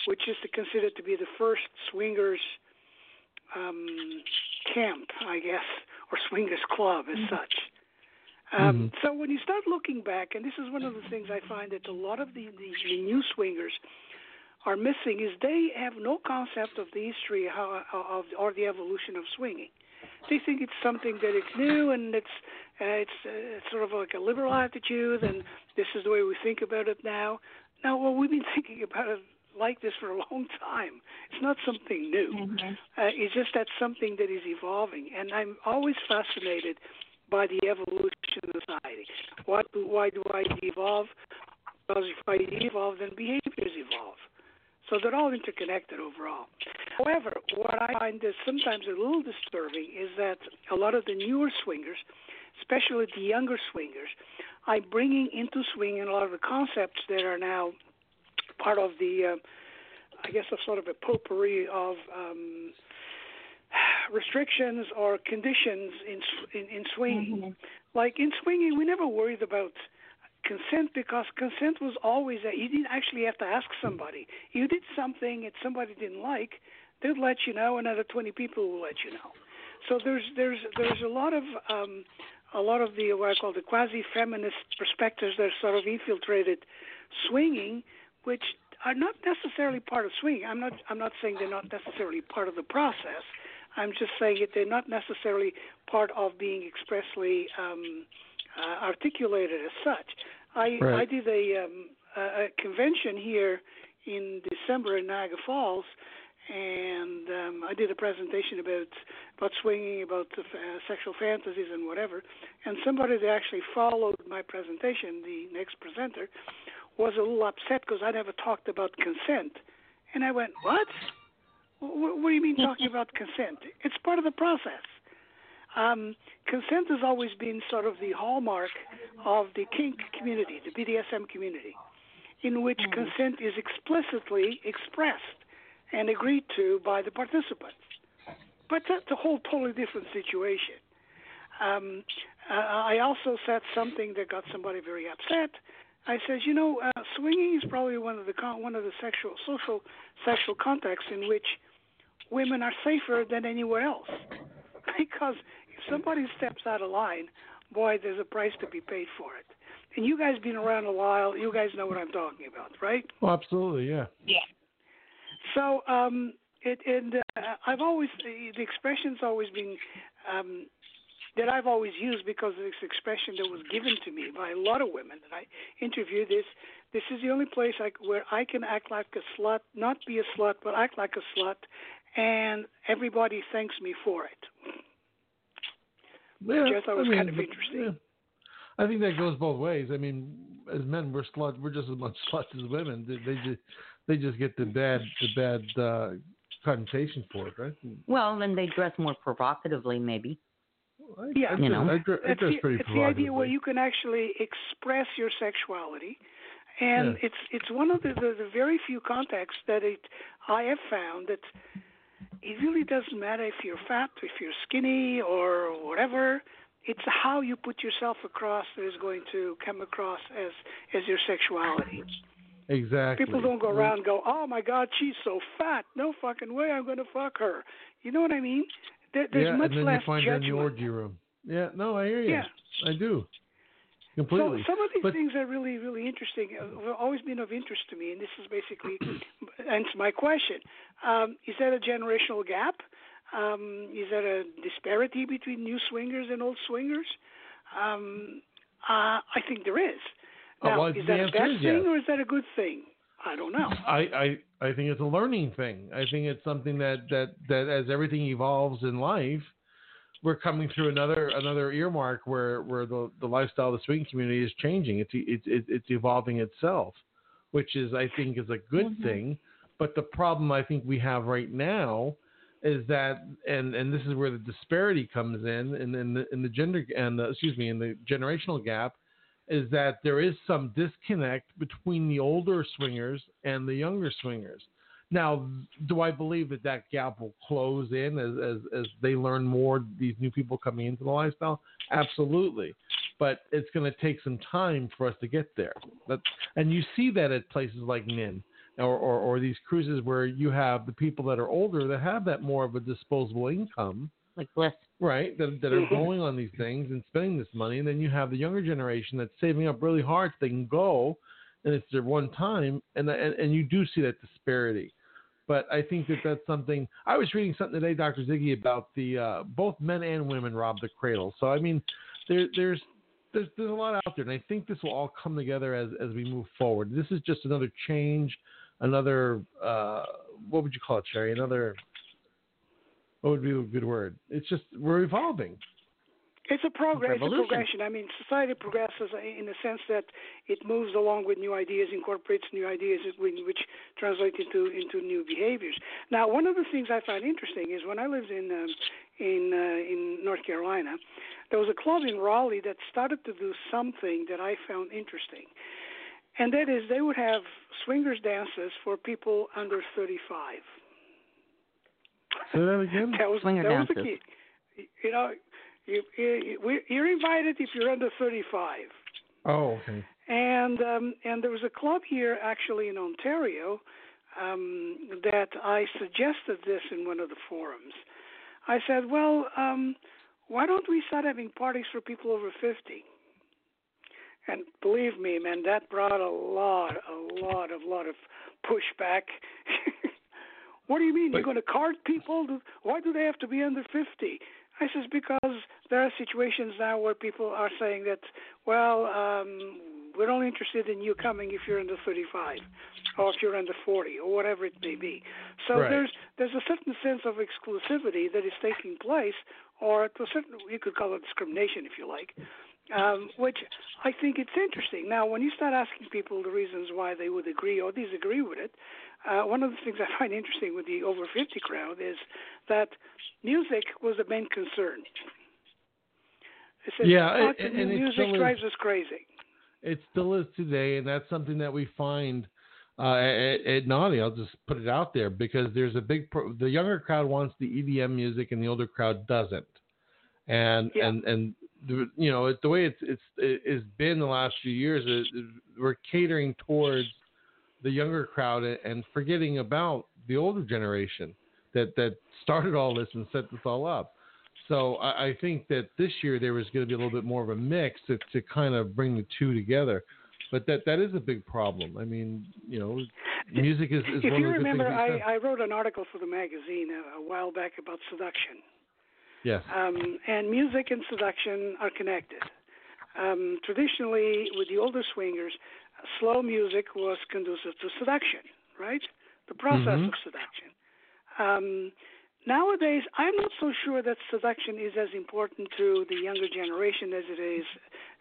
which is considered to be the first swingers um, camp, I guess, or swingers club as such. Um, So when you start looking back, and this is one of the things I find that a lot of the, the, the new swingers are missing is they have no concept of the history how, of or the evolution of swinging. They think it's something that it's new and it's uh, it's, uh, it's sort of like a liberal attitude, and this is the way we think about it now. Now, well, we've been thinking about it like this for a long time. It's not something new. Mhm. Uh, it's just that something that is evolving, and I'm always fascinated by the evolution of society. What do, why do I evolve? Because if I evolve, then behaviors evolve. So they're all interconnected overall. However, what I find is sometimes a little disturbing is that a lot of the newer swingers, especially the younger swingers, are bringing into swinging a lot of the concepts that are now part of the, uh, I guess, a sort of a potpourri of um, restrictions or conditions in in, in swinging. Mhm. Like in swinging, we never worried about consent because consent was always that you didn't actually have to ask somebody. You did something that somebody didn't like, they'd let you know. Another 20 people will let you know. So there's there's there's a lot of um, a lot of the what I call the quasi-feminist perspectives that are sort of infiltrated swinging, which are not necessarily part of swinging. I'm not I'm not saying they're not necessarily part of the process. I'm just saying that they're not necessarily part of being expressly um, articulated as such. I Right. I did a um, a a convention here in December in Niagara Falls, and um, I did a presentation about about swinging, about the, uh, sexual fantasies and whatever. And somebody that actually followed my presentation, the next presenter, was a little upset because I never talked about consent. And I went, "What? What, what do you mean talking about consent? It's part of the process." Um, consent has always been sort of the hallmark of the kink community, the BDSM community, in which consent is explicitly expressed and agreed to by the participants. But that's a whole totally different situation. Um, uh, I also said something that got somebody very upset. I said, you know, uh, swinging is probably one of the con- one of the sexual social sexual contexts in which women are safer than anywhere else. Because somebody steps out of line, boy, there's a price to be paid for it. And you guys been around a while, you guys know what I'm talking about, right? Oh, absolutely, yeah. Yeah. So um, it, and uh, I've always the expression's always been um, that I've always used because of this expression that was given to me by a lot of women that I interviewed. This this is the only place I, where I can act like a slut, not be a slut, but act like a slut, and everybody thanks me for it. Yeah, Which I thought was mean, kind of interesting. yeah. I think that goes both ways. I mean, as men, we're slut. We're just as much sluts as women. They, they just they just get the bad the bad uh, connotation for it, right? Well, then they dress more provocatively, maybe. I, Yeah. I You know. I I it's dress the, it's the idea where you can actually express your sexuality, and Yeah. it's it's one of the, the the very few contexts that it I have found that it really doesn't matter if you're fat, if you're skinny, or whatever. It's how you put yourself across that is going to come across as as your sexuality. Exactly. People don't go around and go, "Oh my God, she's so fat. No fucking way, I'm going to fuck her." You know what I mean? There, there's yeah, much and then less you find her in the orgy room. Yeah, no, I hear you. Yeah. I do. Completely. So some of these But- things are really, really interesting. uh, Have always been of interest to me, and this is basically answer my question. Um, is that a generational gap? Um, is there a disparity between new swingers and old swingers? Um, uh, I think there is. Oh, Now, well, is that a bad is thing yes. or is that a good thing? I don't know. I, I I think it's a learning thing. I think it's something that that that as everything evolves in life, we're coming through another another earmark where where the the lifestyle of the swing community is changing. It's it's it's evolving itself, which is I think is a good mm-hmm. thing. But the problem I think we have right now is that and and this is where the disparity comes in and in the in the gender and the, excuse me in the generational gap is that there is some disconnect between the older swingers and the younger swingers. Now, do I believe that that gap will close in as, as, as they learn more, these new people coming into the lifestyle? Absolutely. But it's going to take some time for us to get there. That, and you see that at places like NIN or, or, or these cruises where you have the people that are older that have that more of a disposable income Like Bliss. right that, that are mm-hmm. going on these things and spending this money and then you have the younger generation that's saving up really hard so they can go and it's their one time and, and and you do see that disparity but i think that that's something i was reading something today dr ziggy about the uh, both men and women rob the cradle so i mean there, there's there's there's a lot out there and i think this will all come together as as we move forward this is just another change another uh what would you call it Sheri? another what would be a good word? It's just we're evolving. It's a progress. It's a progression. I mean, society progresses in the sense that it moves along with new ideas, incorporates new ideas, which which translate into into new behaviors. Now, one of the things I find interesting is when I lived in um, in uh, in North Carolina, there was a club in Raleigh that started to do something that I found interesting, and that is they would have swingers dances for people under 35. Say that again. That was Swinger that was the dances. key. You know, you, you, you're invited if you're under 35. Oh, okay. And um, and there was a club here actually in Ontario um, that I suggested this in one of the forums. I said, well, um, why don't we start having parties for people over 50? And believe me, man, that brought a lot, a lot of, lot of pushback. what do you mean? But- You're going to card people? Why do they have to be under 50? I says because there are situations now where people are saying that, well, um, we're only interested in you coming if you're under 35, or if you're under 40, or whatever it may be. So Right. there's there's a certain sense of exclusivity that is taking place, or to a certain you could call it discrimination if you like, um, which I think it's interesting. Now, when you start asking people the reasons why they would agree or disagree with it, uh, one of the things I find interesting with the over 50 crowd is that music was the main concern. It says, Yeah, and- and music drives us crazy. It still is today, and that's something that we find uh, at, at Naughty. I'll just put it out there because there's a big. Pro- the younger crowd wants the EDM music, and the older crowd doesn't. And Yeah. and and the, you know it, the way it's it's it's been the last few years is, is we're catering towards the younger crowd and, and forgetting about the older generation that that started all this and set this all up. So I, I think that this year there was going to be a little bit more of a mix to, to kind of bring the two together. But that that is a big problem. I mean, you know, music is, is if one you of the remember, I. I wrote an article for the magazine a, a while back about seduction. yes. Um, and music and seduction are connected. Um, traditionally, with the older swingers, slow music was conducive to seduction, right? The process Mhm. of seduction. Um, nowadays, I'm not so sure that seduction is as important to the younger generation as it is,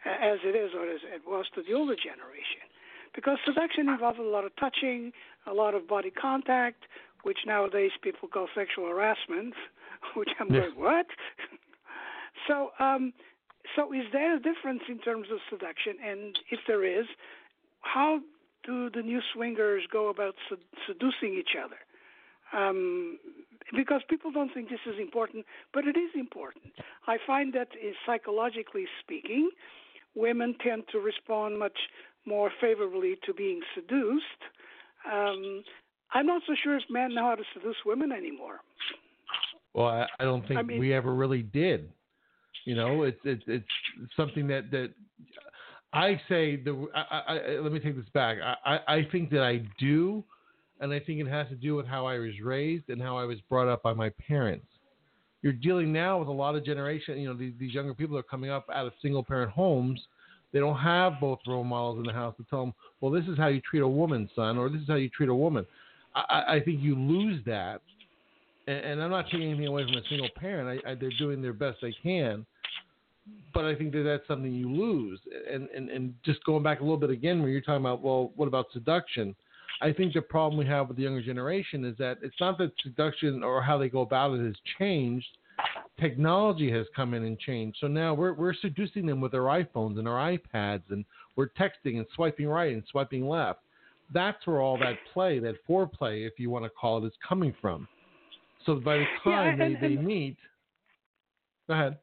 as it is, or as it was to the older generation, because seduction involves a lot of touching, a lot of body contact, which nowadays people call sexual harassment. Which I'm Yes. going, what? so, um, so is there a difference in terms of seduction? And if there is, how do the new swingers go about sed- seducing each other? Um, because people don't think this is important, but it is important. I find that, is psychologically speaking, women tend to respond much more favorably to being seduced. Um, I'm not so sure if men know how to seduce women anymore. Well, I, I don't think I mean- we ever really did. You know, it's it's it's something that that I say the. I, I, I, let me take this back. I, I I think that I do, and I think it has to do with how I was raised and how I was brought up by my parents. You're dealing now with a lot of generation. You know, these, these younger people are coming up out of single parent homes. They don't have both role models in the house to tell them, well, this is how you treat a woman, son, or this is how you treat a woman. I, I- think you lose that and, and I'm not taking anything away from a single parent. I, I, they're doing their best they can, but I think that that's something you lose. And, and and just going back a little bit again, where you're talking about, well, what about seduction? I think the problem we have with the younger generation is that it's not that seduction or how they go about it has changed. Technology has come in and changed. So now we're we're seducing them with our iPhones and our iPads, and we're texting and swiping right and swiping left. That's where all that play, that foreplay, if you want to call it, is coming from. So by the Yeah, time and- they, they and- meet, go ahead.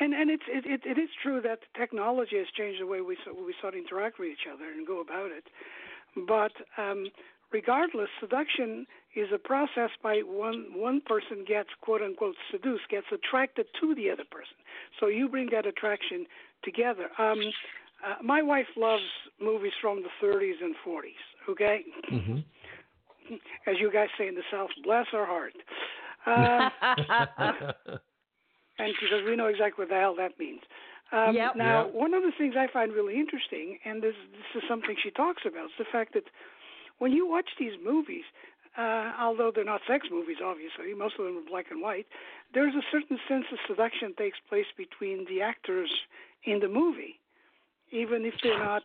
And and it's it, it, it is true that technology has changed the way we so- we sort of interact with each other and go about it. But um, regardless, seduction is a process by one one person gets quote unquote seduced, gets attracted to the other person. So you bring that attraction together. Um, uh, my wife loves movies from the 30s and 40s. Okay, hmm as you guys say in the South, bless her heart. Uh, and because we know exactly what the hell that means. Um, Yep. Now, Yep. one of the things I find really interesting, and this this is something she talks about, is the fact that when you watch these movies, uh, although they're not sex movies, obviously, most of them are black and white, there's a certain sense of seduction takes place between the actors in the movie, even if they're not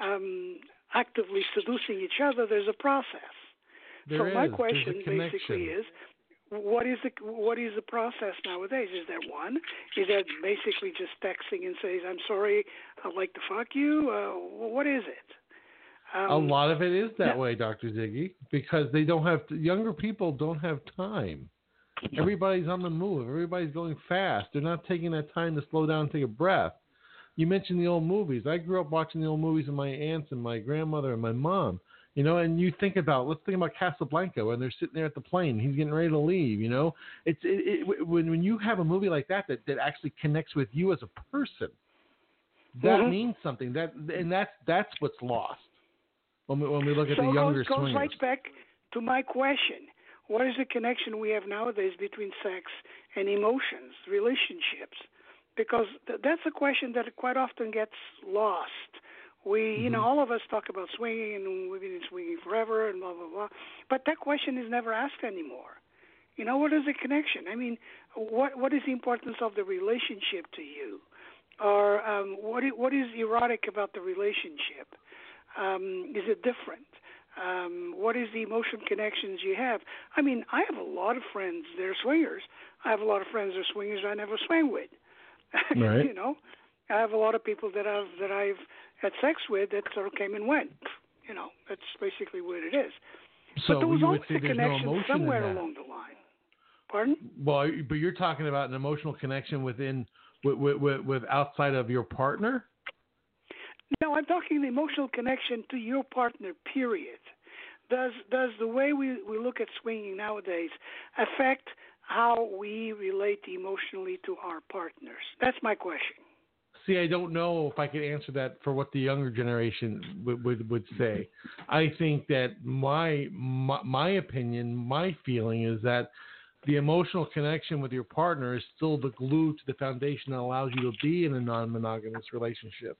um, actively seducing each other. There's a process. so There my is. There's a question basically is, what is the what is the process nowadays? Is there one? Is that basically just texting and says, "I'm sorry, I'd like to fuck you"? Uh, what is it? Um, a lot of it is that yeah. way, Doctor Ziggy, because they don't have to, younger people don't have time. Everybody's on the move. Everybody's going fast. They're not taking that time to slow down and take a breath. You mentioned the old movies. I grew up watching the old movies with my aunts and my grandmother and my mom. You know, and you think about let's think about Casablanca when they're sitting there at the plane, he's getting ready to leave. You know, it's it, it, when when you have a movie like that that that actually connects with you as a person, that Mhm. means something. That and that's that's what's lost when we when we look at so the younger goes, goes right back to my question. What is the connection we have nowadays between sex and emotions, relationships? Because th- that's a question that quite often gets lost. We, you know, Mm-hmm. all of us talk about swinging and we've been swinging forever and blah blah blah, but that question is never asked anymore. You know, what is the connection? I mean, what what is the importance of the relationship to you, or um, what what is erotic about the relationship? Um, is it different? Um, what is the emotion connections you have? I mean, I have a lot of friends that are swingers. I have a lot of friends that are swingers I never swang with. Right. you know, I have a lot of people that I've that I've had sex with that sort of came and went. You know, that's basically what it is. So but there was always a there's no connection somewhere along the line. Pardon? Well, but you're talking about an emotional connection within with with, with, with outside of your partner. No, I'm talking the emotional connection to your partner. Period. Does does the way we we look at swinging nowadays affect how we relate emotionally to our partners? That's my question. See, I don't know if I could answer that for what the younger generation would would, would say. I think that my, my my opinion, my feeling is that the emotional connection with your partner is still the glue to the foundation that allows you to be in a non-monogamous relationship.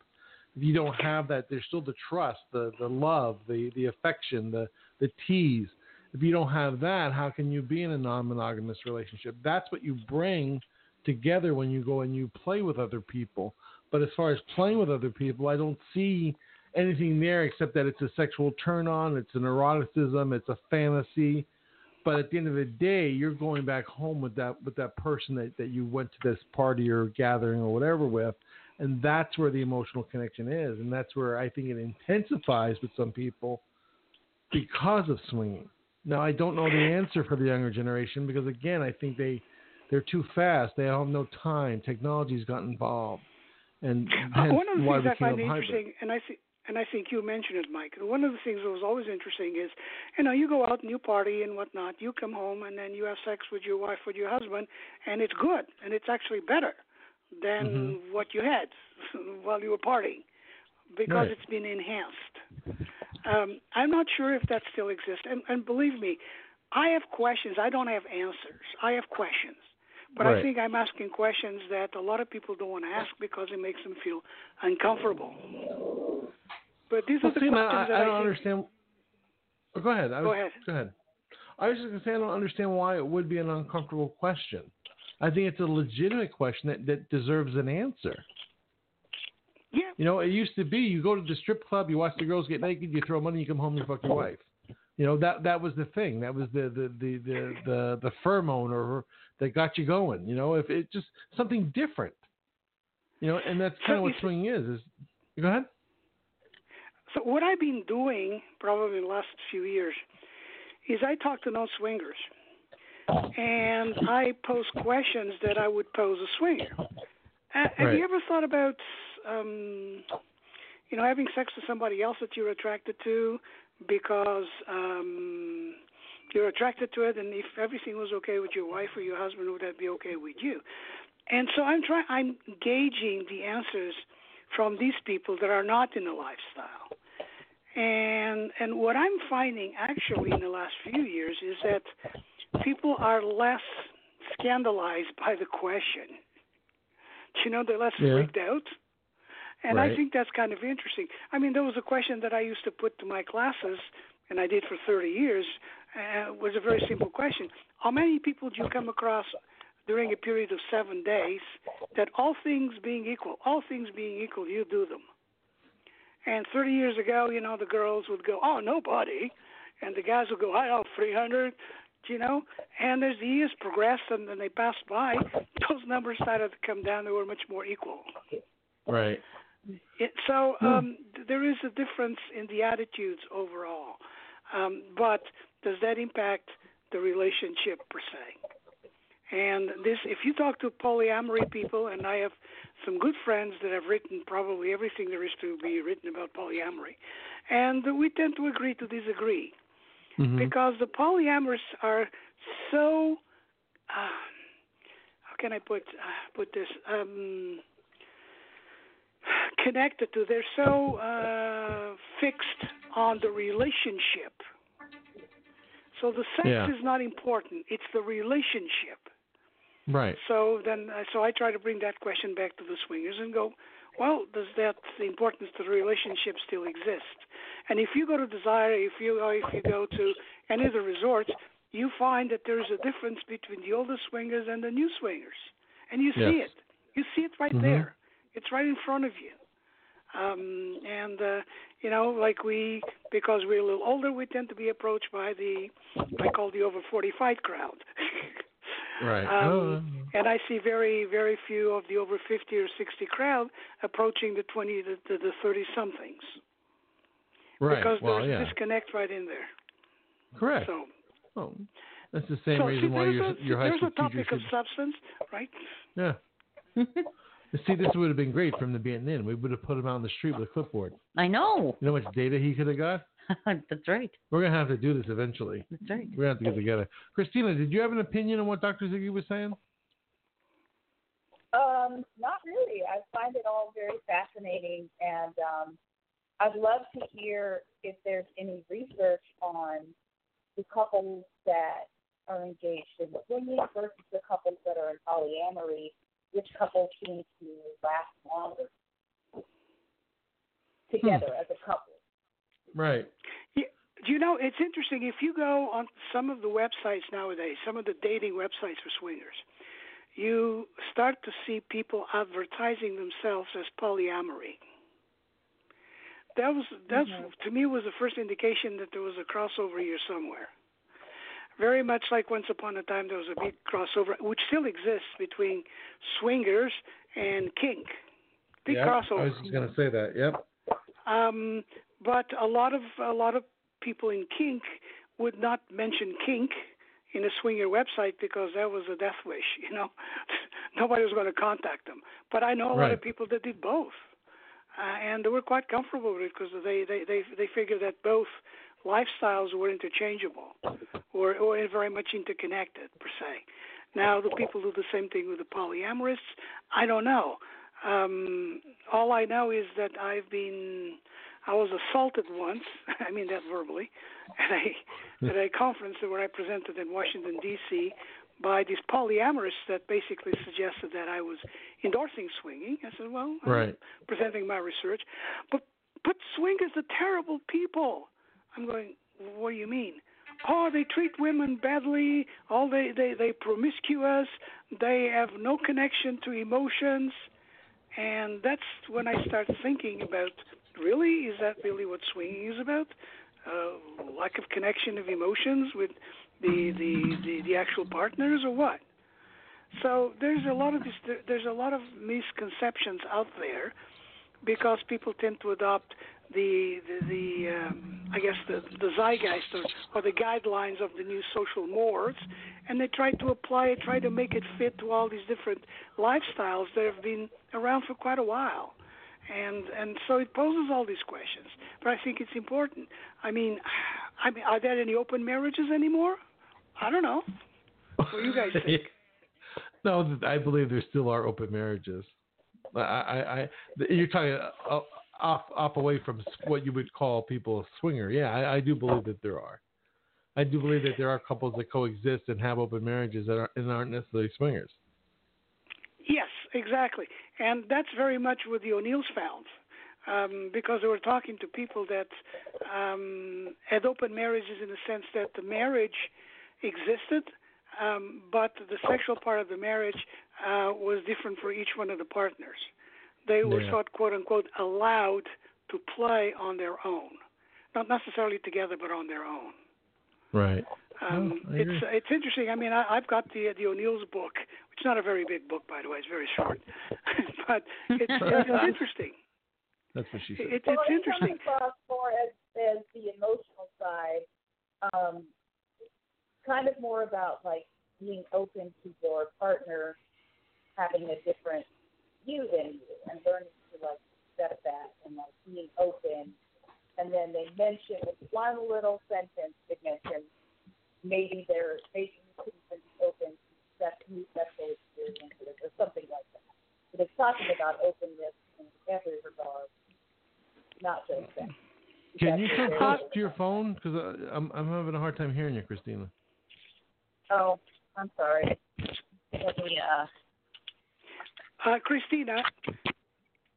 If you don't have that, there's still the trust, the the love, the the affection, the the tease. If you don't have that, how can you be in a non-monogamous relationship? That's what you bring together when you go and you play with other people. But as far as playing with other people, I don't see anything there except that it's a sexual turn on, it's an eroticism, it's a fantasy. But at the end of the day, you're going back home with that with that person that, that you went to this party or gathering or whatever with, and that's where the emotional connection is, and that's where I think it intensifies with some people because of swinging. Now I don't know the answer for the younger generation because again, I think they they're too fast. They have no time. Technology's got involved, and Uh, hence one of the why things I find hybrid. interesting, and I think and I think you mentioned it, Mike. One of the things that was always interesting is, you know, you go out and you party and whatnot. You come home and then you have sex with your wife, with your husband, and it's good, and it's actually better than Mhm. what you had while you were partying because Right. it's been enhanced. Um, I'm not sure if that still exists, and, and believe me, I have questions. I don't have answers. I have questions. But I think I'm asking questions that a lot of people don't want to ask because it makes them feel uncomfortable. But these Well, are the see, questions I, that I don't think, understand. Oh, go ahead. I Go was, ahead. Go ahead. I was just going to say I don't understand why it would be an uncomfortable question. I think it's a legitimate question that, that deserves an answer. Yeah. You know, it used to be you go to the strip club, you watch the girls get naked, you throw money, you come home, you fuck your wife. You know that that was the thing. That was the the the the the, the pheromone or that got you going. You know, if it just something different. You know, and that's kind So of what swinging is. Is go ahead. So what I've been doing probably in the last few years is I talk to non-swingers, and I pose questions that I would pose a swinger. Have Right. you ever thought about, um, you know, having sex with somebody else that you're attracted to because um, you're attracted to it, and if everything was okay with your wife or your husband, would that be okay with you? And so I'm trying. I'm gauging the answers from these people that are not in the lifestyle. And and what I'm finding actually in the last few years is that people are less scandalized by the question. You know, they're less Yeah. freaked out. And I think that's kind of interesting. I mean, there was a question that I used to put to my classes, and I did for 30 years. Uh, it was a very simple question: How many people do you come across during a period of seven days that, all things being equal, all things being equal, you do them? And 30 years ago, you know, the girls would go, "Oh, nobody," and the guys would go, "I know 300." You know, and as the years progressed and then they passed by, those numbers started to come down. They were much more equal. Right. It, so um, th- there is a difference in the attitudes overall, um, but does that impact the relationship per se? And this, if you talk to polyamory people, and I have some good friends that have written probably everything there is to be written about polyamory, and we tend to agree to disagree Mhm. because the polyamorous are so. Uh, how can I put uh, put this? Um, connected to. They're so uh, fixed on the relationship. So the sex Yeah. is not important. It's the relationship. Right. So then, uh, so I try to bring that question back to the swingers and go, well, does that the importance to the relationship still exist? And if you go to Desire, if you if you go to any of the resorts, you find that there is a difference between the older swingers and the new swingers, and you see Yes. it. You see it right Mhm. there. It's right in front of you. Um, and uh, you know, like we, because we're a little older, we tend to be approached by the, I call the over 45 crowd. Right. Um, Oh, and I see very, very few of the over 50 or 60 crowd approaching the 20 to the, the 30 somethings. right. Because well, there's yeah. a disconnect right in there. Correct. So, Oh, that's the same so reason see, why there's your a, your high there's a topic teacher of substance, right? Yeah. See, this would have been great from the beginning. We would have put him out on the street with a clipboard. I know. You know how much data he could have got? That's right. We're gonna have to do this eventually. That's right. We're gonna have to get together. Christina, did you have an opinion on what Dr. Ziggy was saying? Um, not really. I find it all very fascinating, and um, I'd love to hear if there's any research on the couples that are engaged in swinging versus the couples that are in polyamory. Which couple seem to last longer hmm. together as a couple? Right. Yeah, do you know, it's interesting. If you go on some of the websites nowadays, some of the dating websites for swingers, you start to see people advertising themselves as polyamory. That was that's mm-hmm. to me was the first indication that there was a crossover here somewhere. Very much like once upon a time there was a big crossover, which still exists between swingers and kink. Big Yep, crossover. I was just gonna say that. Yep. Um, but a lot of a lot of people in kink would not mention kink in a swinger website because that was a death wish. You know, nobody was going to contact them. But I know a lot of people that did both, uh, and they were quite comfortable with it because they they they they figured that both lifestyles were interchangeable or or very much interconnected per se. Now the people do the same thing with the polyamorists. I don't know. Um, all I know is that I've been, I was assaulted once. I mean that verbally, at a at a conference where I presented in Washington D.C. by these polyamorists that basically suggested that I was endorsing swinging. I said, well, I'm presenting my research, but but swingers are terrible people. I'm going. What do you mean? Oh, they treat women badly. All they they they promiscuous. They have no connection to emotions, and that's when I start thinking about really is that really what swinging is about? Uh, lack of connection of emotions with the the the, the actual partners or what? So there's a lot of this, there's a lot of misconceptions out there because people tend to adopt the the, the um, I guess the the zeitgeist or, or the guidelines of the new social mores, and they try to apply it, try to make it fit to all these different lifestyles that have been around for quite a while, and and so it poses all these questions. But I think it's important. I mean, I mean, are there any open marriages anymore? I don't know. What do you guys think? no, I believe there still are open marriages. I, I, I you're talking uh, off, off away from what you would call people a swinger. Yeah, I, I do believe that there are. I do believe that there are couples that coexist and have open marriages that are, and aren't necessarily swingers. Yes, exactly. And that's very much what the O'Neills found. Um, because they were talking to people that um, had open marriages in the sense that the marriage existed, um, but the sexual part of the marriage uh, was different for each one of the partners. They were Yeah. sort quote unquote allowed to play on their own, not necessarily together, but on their own. Right. Um, Oh, it's agree. it's interesting. I mean, I, I've got the the O'Neill's book, which is not a very big book, by the way. It's very short, but it's, it's, it's interesting. That's what she said. It's well, it's it interesting. comes across more as, as the emotional side, um, kind of more about like being open to your partner having a different view than you and learning to like accept that and like being open. And then they mention with one little sentence they mention maybe they're maybe you could even be open to sex, new sexual experiences or something like that. But it's talking about openness in every regard, not just sex. Can you That's very close to your phone? Because uh, I'm I'm having a hard time hearing you, Christina. Oh, I'm sorry. Let me uh Uh, Christina,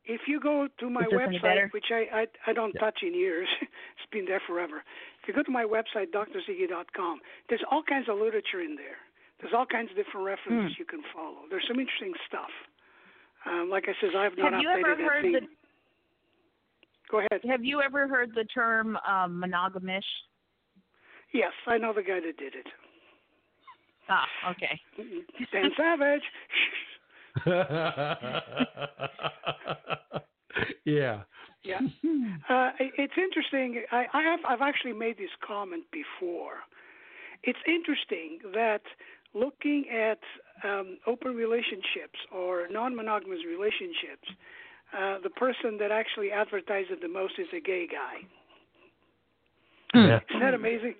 if you go to my website, which I, I, I don't touch in years, it's been there forever. If you go to my website, drziggy.com, there's all kinds of literature in there. There's all kinds of different references Hmm. you can follow. There's some interesting stuff. Um, like I said, I have not Have you updated ever that heard the Go ahead. Have you ever heard the term um, monogamish? Yes, I know the guy that did it. Ah, okay. Dan Savage. yeah. Yeah. Uh, it's interesting. I, I have I've actually made this comment before. It's interesting that looking at um, open relationships or non-monogamous relationships, uh, the person that actually advertises the most is a gay guy. Yeah. Isn't that amazing?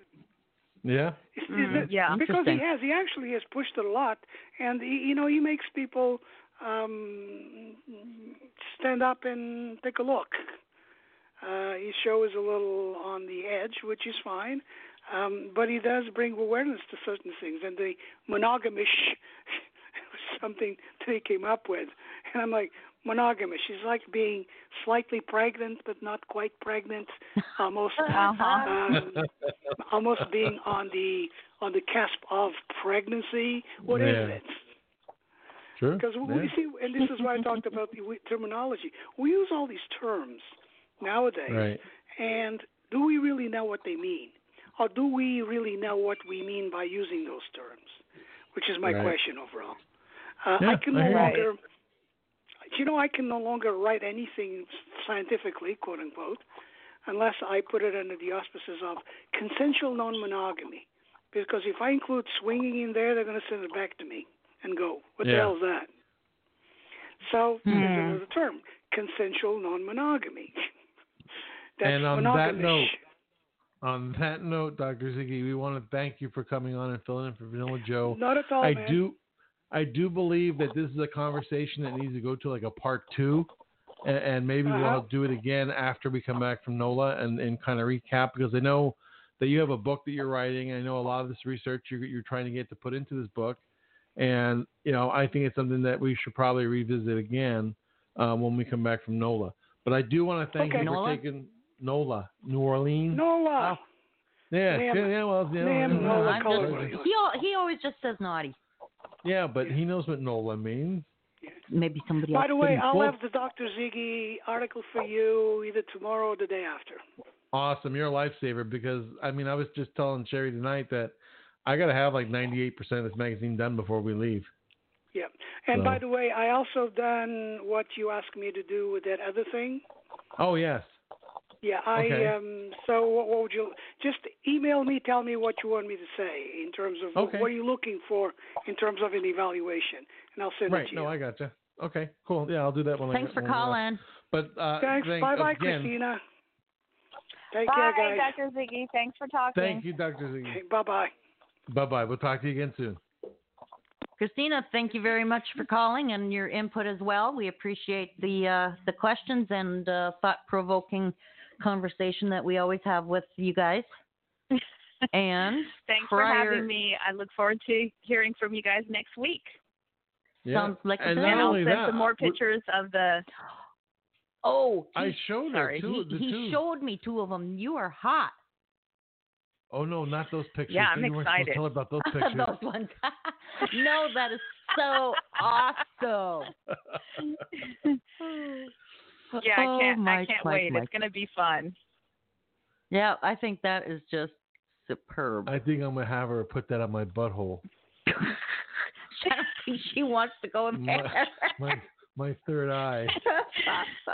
Yeah. Is, is Mm, it, yeah. because he has, he actually has pushed it a lot, and he, you know he makes people um, stand up and take a look. Uh, his show is a little on the edge, which is fine, um, but he does bring awareness to certain things, and the monogamish was something that he came up with, and I'm like. Monogamish She's like being slightly pregnant but not quite pregnant, almost Uh-huh. um, almost being on the on the cusp of pregnancy. What is Yeah. it? Sure. Because we yeah. we see, and this is why I talked about the terminology. We use all these terms nowadays, Right. and do we really know what they mean, or do we really know what we mean by using those terms? Which is my Right. question overall. Uh, Yeah, I can no hear you. You know, I can no longer write anything scientifically, quote unquote, unless I put it under the auspices of consensual non-monogamy. Because if I include swinging in there, they're going to send it back to me and go, "What the hell is that?" So Hmm. there's another term: consensual non-monogamy. That's And on that note, On that note, Dr. Ziggy, we want to thank you for coming on and filling in for Vanilla Joe. Not at all, I man. do I do believe that this is a conversation that needs to go to like a part two. And, and maybe Uh-huh. we'll do it again after we come back from NOLA and, and kind of recap because I know that you have a book that you're writing. I know a lot of this research you're, you're trying to get to put into this book. And, you know, I think it's something that we should probably revisit again um, when we come back from NOLA. But I do want to thank Okay. you for taking NOLA, New Orleans. Nola. Yeah, Name- yeah, yeah, well, yeah, name yeah, NOLA yeah. color. He he always just says naughty. Yeah, but he knows what NOLA means. Maybe somebody By else. the way. I'll Well- have the Dr. Ziggy article for you either tomorrow or the day after. Awesome, you're a lifesaver because I mean I was just telling Sheri tonight that I got to have like 98% of this magazine done before we leave. Yeah. And So- by the way, I also done what you asked me to do with that other thing. Oh yes, Yeah, I Okay. um so what, what would you just email me tell me what you want me to say in terms of Okay. what are you looking for in terms of an evaluation and I'll send right. it to No, you. I gotcha. Okay, cool. Yeah, I'll do that when Thanks I. for when we're calling. But uh, Thanks. thank- Bye bye, Christina. Take Bye, care, guys. Dr. Ziggy. Thanks for talking. Thank you, Dr. Ziggy. Okay, bye bye. Bye bye. We'll talk to you again soon. Christina, thank you very much for calling and your input as well. We appreciate the uh, the questions and uh, thought provoking conversation that we always have with you guys. And Thanks prior- for having me. I look forward to hearing from you guys next week. Yeah. Sounds like a and plan. not and I'll send that, some more we- pictures of the. oh, I he- showed sorry, her two. he, the he two. showed me two of them. You are hot. Oh no, not those pictures. Yeah, I'm you weren't supposed to excited. Tell her about those pictures. Those ones. no, that is so awesome. Yeah, I Oh, can't. I Mike, can't Mike, wait. Mike. It's going to be fun. Yeah, I think that is just superb. I think I'm gonna have her put that on my butthole. I don't think she wants to go in My, there. my my third eye.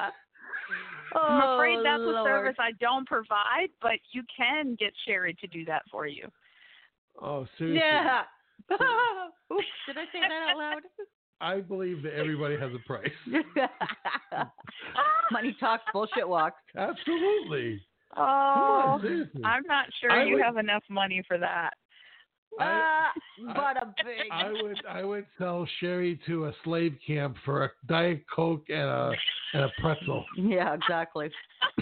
I'm afraid Oh, that's a oh, Lord. service I don't provide, but you can get Sheri to do that for you. Oh seriously. Yeah. Oops, did I say that out loud? I believe that everybody has a price. Money talks, bullshit walks. Absolutely. Oh, on. I'm not sure I you would- have enough money for that. I- Uh, but a big. I would I would sell Sheri to a slave camp for a diet coke and a and a pretzel Yeah, exactly.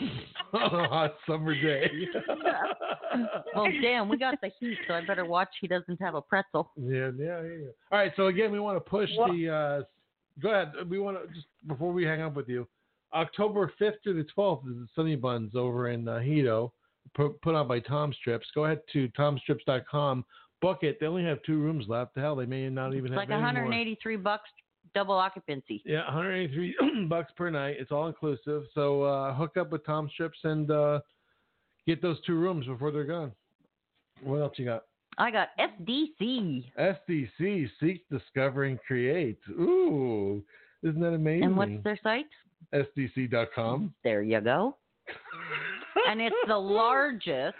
on a hot summer day. Well, damn, we got the heat, so I better watch he doesn't have a pretzel. Yeah, yeah, yeah. All right, so again, we want to push Well- the. Uh, go ahead. We want to just before we hang up with you. October fifth to the twelfth is the Sunny Buns over in uh, Hito, put, put on by Tom Strips. Go ahead to tomstrips.com, book it. They only have two rooms left. Hell, they may not even It's have like any more. 183 bucks double occupancy. Yeah, 183 bucks per night. It's all inclusive. So uh, hook up with Tom Strips and uh, get those two rooms before they're gone. What else you got? I got SDC. SDC, Seek, Discover, and Create. Ooh, isn't that amazing? And what's their site? SDC.com. There you go. and it's the largest.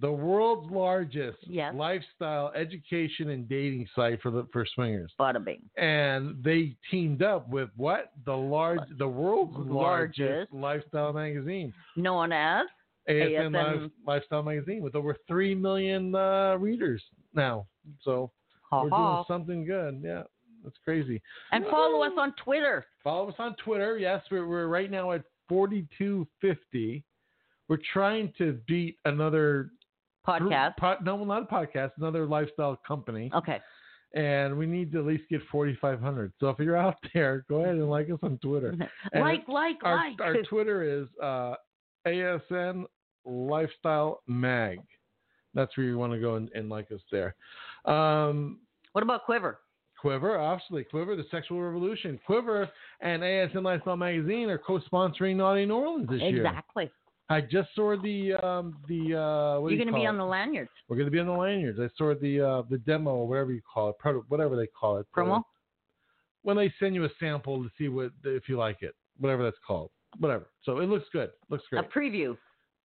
The world's largest Yes. lifestyle education and dating site for the for swingers. Bada bing. And they teamed up with what? The large the world's largest, Largest. lifestyle magazine. Known as ASN, ASN. Life- Lifestyle Magazine with over three million uh, readers now. So Ha we're Ha. doing something good. Yeah, that's crazy. And follow us on Twitter. Follow us on Twitter. Yes, we're, we're right now at 4250. We're trying to beat another Podcast. Po- no, not a podcast, another lifestyle company. Okay. And we need to at least get 4,500. So if you're out there, go ahead and like us on Twitter. And like, like, our, like. our Twitter is uh, ASN Lifestyle Mag. That's where you want to go and, and like us there. Um, what about Quiver? Quiver, obviously. Quiver, the sexual revolution. Quiver and ASN Lifestyle Magazine are co-sponsoring Naughty New Orleans this year. Exactly. I just saw the um, the uh, what You're going to be call on the lanyards. We're going to be on the lanyards. I saw the uh, the demo, or whatever you call it, proto- whatever they call it. Promo? When they send you a sample to see what if you like it, whatever that's called, whatever. So it looks good. Looks good. A preview.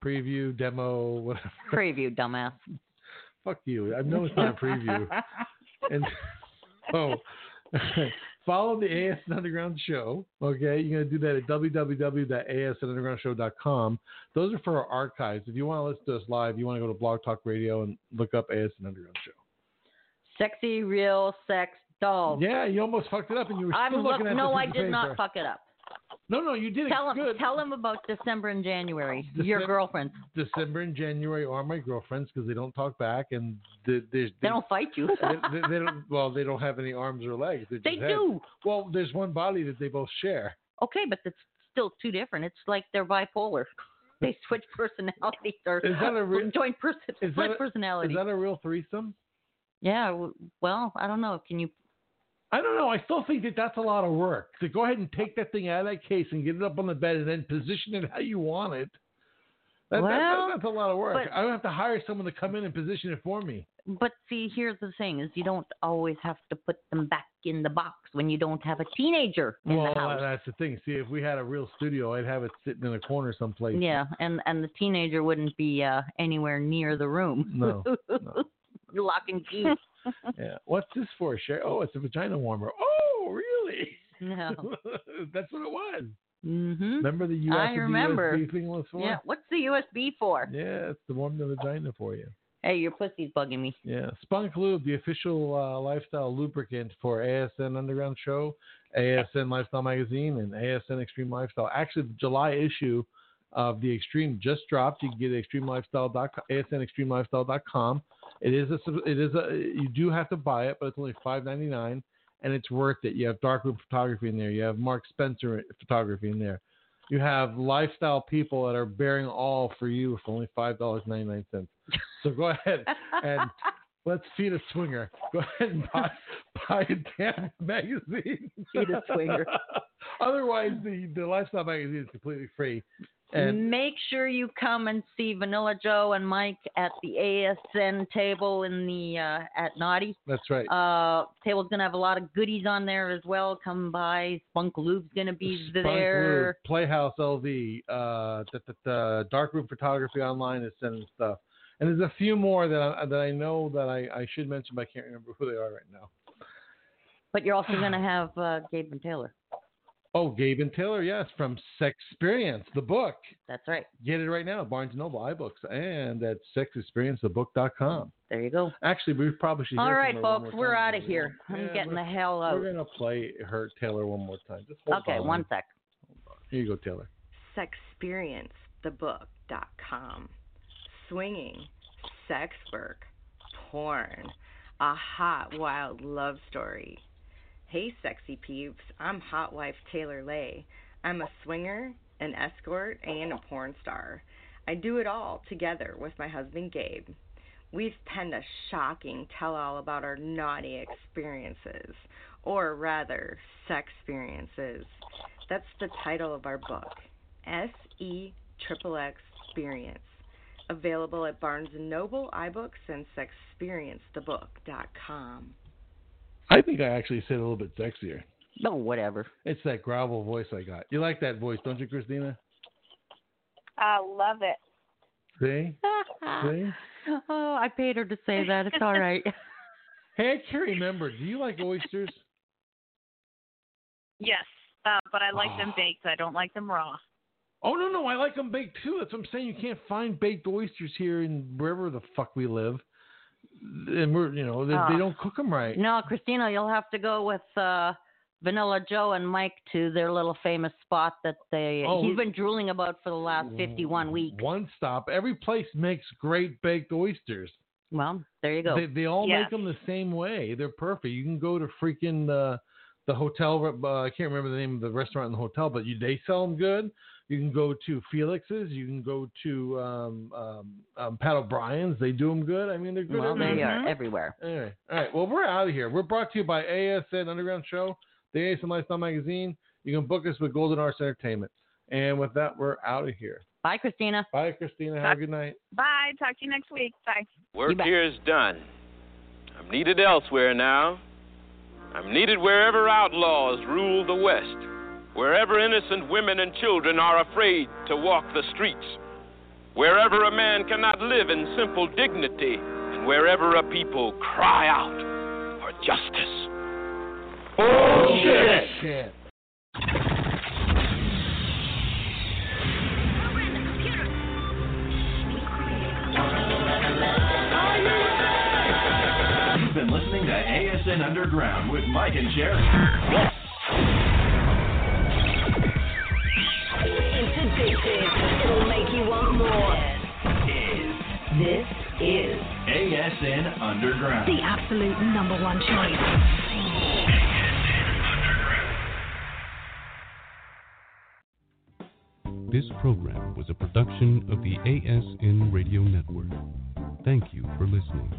Preview, demo, whatever. Preview, dumbass. Fuck you. I know it's not a preview. and so follow the ASN Underground Show. Okay, you're gonna do that at www.asnundergroundshow.com. Those are for our archives. If you want to listen to us live, you want to go to Blog Talk Radio and look up ASN Underground Show. Sexy real sex dolls. Yeah, you almost fucked it up, and you were I'm still look, looking at no, I did not paper. fuck it up. No, no, you did it Tell him, good. tell him about December and January. Your girlfriends. December and January are my girlfriends because they don't talk back and they, they, They don't fight you. they, they- they don't. Well, they don't have any arms or legs. They, They just have- do. Well, there's one body that they both share. Okay, but it's still two different. It's like they're bipolar. They switch personalities or Is that a re- joint person is split that a- personality. Is that a real threesome? yeah. Well, I don't know. Can you? I don't know. I still think that that's a lot of work. To go ahead and take that thing out of that case and get it up on the bed and then position it how you want it. That, that- that- that's a lot of work. but- I don't have to hire someone to come in and position it for me. But see, here's the thing: is you don't always have to put them back in the box when you don't have a teenager in well, the house. that's the thing. See, if we had a real studio, I'd have it sitting in a corner someplace. Yeah, and and the teenager wouldn't be uh, anywhere near the room. No, no. Lock and key. Yeah. What's this for, Sheri? Oh, it's a vagina warmer. Oh, really? No. That's what it was. hmm Remember the USB, I remember. USB thing was for? Yeah. What's the USB for? Yeah, it's to warm the vagina for you. Hey, your pussy's bugging me. Yeah, Spunk Lube, the official uh, lifestyle lubricant for ASN Underground Show, ASN Lifestyle Magazine, and ASN Extreme Lifestyle. Actually, the July issue of the Extreme just dropped. You can get it at extremelifestyle.com, asnextremelifestyle.com. It is a, it is a, you do have to buy it, but it's only five ninety nine, and it's worth it. You have darkroom photography in there. You have Mark Spencer photography in there. You have lifestyle people that are bearing all for you for only five dollars ninety nine cents. So go ahead and let's feed a swinger. Go ahead and buy, buy a damn magazine. Feed a swinger. Otherwise, the, the lifestyle magazine is completely free. And Make sure you come and see Vanilla Joe and Mike at the ASN table in the uh, at Naughty. that's right. Uh, table's gonna have a lot of goodies on there as well. Come by. Spunk Lube's gonna be Spunk there. Lube, Playhouse LV, uh, the, the, the darkroom photography online is sending stuff. And there's a few more that I, that I know that I, I should mention, but I can't remember who they are right now. But you're also going to have uh, Gabe and Taylor. Oh, Gabe and Taylor, yes, from Sex Experience, the book. That's right. Get it right now, Barnes & Noble, iBooks, and at sexexperiencethebook.com. There you go. Actually, we probably should. All hear right, from her one folks, more we're out of here. I'm Yeah, getting the we're- hell out. We're gonna play her Taylor one more time. Just hold Okay, on. one sec. Here you go, Taylor. Sexperience.thebook.com. Swinging, sex work, porn, a hot, wild love story. Hey, sexy peeps, I'm hot wife Taylor Lay. I'm a swinger, an escort, and a porn star. I do it all together with my husband Gabe. We've penned a shocking tell all about our naughty experiences, or rather, sex experiences. That's the title of our book, S E Triple X Experience. Available at Barnes Noble, iBooks, and SexperienceTheBook.com. I think I actually said a little bit sexier. No, whatever. It's that gravel voice I got. You like that voice, don't you, Christina? I love it. See? See? oh, I paid her to say that. It's all right. Hey, I can't remember. Do you like oysters? Yes, uh, but I like Oh. them baked. I don't like them raw. Oh no, no, I like them baked too. That's what I'm saying. You can't find baked oysters here in wherever the fuck we live, and we're you know they, Oh. they don't cook them right. No, Christina, you'll have to go with uh, Vanilla Joe and Mike to their little famous spot that they Oh, he's been drooling about for the last 51 weeks. One stop. Every place makes great baked oysters. Well, there you go. They, they all Yes. make them the same way. They're perfect. You can go to freaking uh, the hotel. Uh, I can't remember the name of the restaurant in the hotel, but you, they sell them good. You can go to Felix's. You can go to um, um, um, Pat O'Brien's. They do them good. I mean, they're good. well, they everywhere. are everywhere. Anyway, all right. Well, we're out of here. We're brought to you by ASN Underground Show, the ASN Lifestyle Magazine. You can book us with Golden Artists Entertainment. And with that, we're out of here. Bye, Christina. Bye, Christina. Have a good night. Bye. Talk to you next week. Bye. Work bet. here is done. I'm needed elsewhere now. I'm needed wherever outlaws rule the West, wherever innocent women and children are afraid to walk the streets, wherever a man cannot live in simple dignity, and wherever a people cry out for justice. Bullshit! Shit. You've been listening to ASN Underground with Mike and Sheri. This is ASN Underground. the absolute number one choice. This program was a production of the ASN Radio Network. Thank you for listening.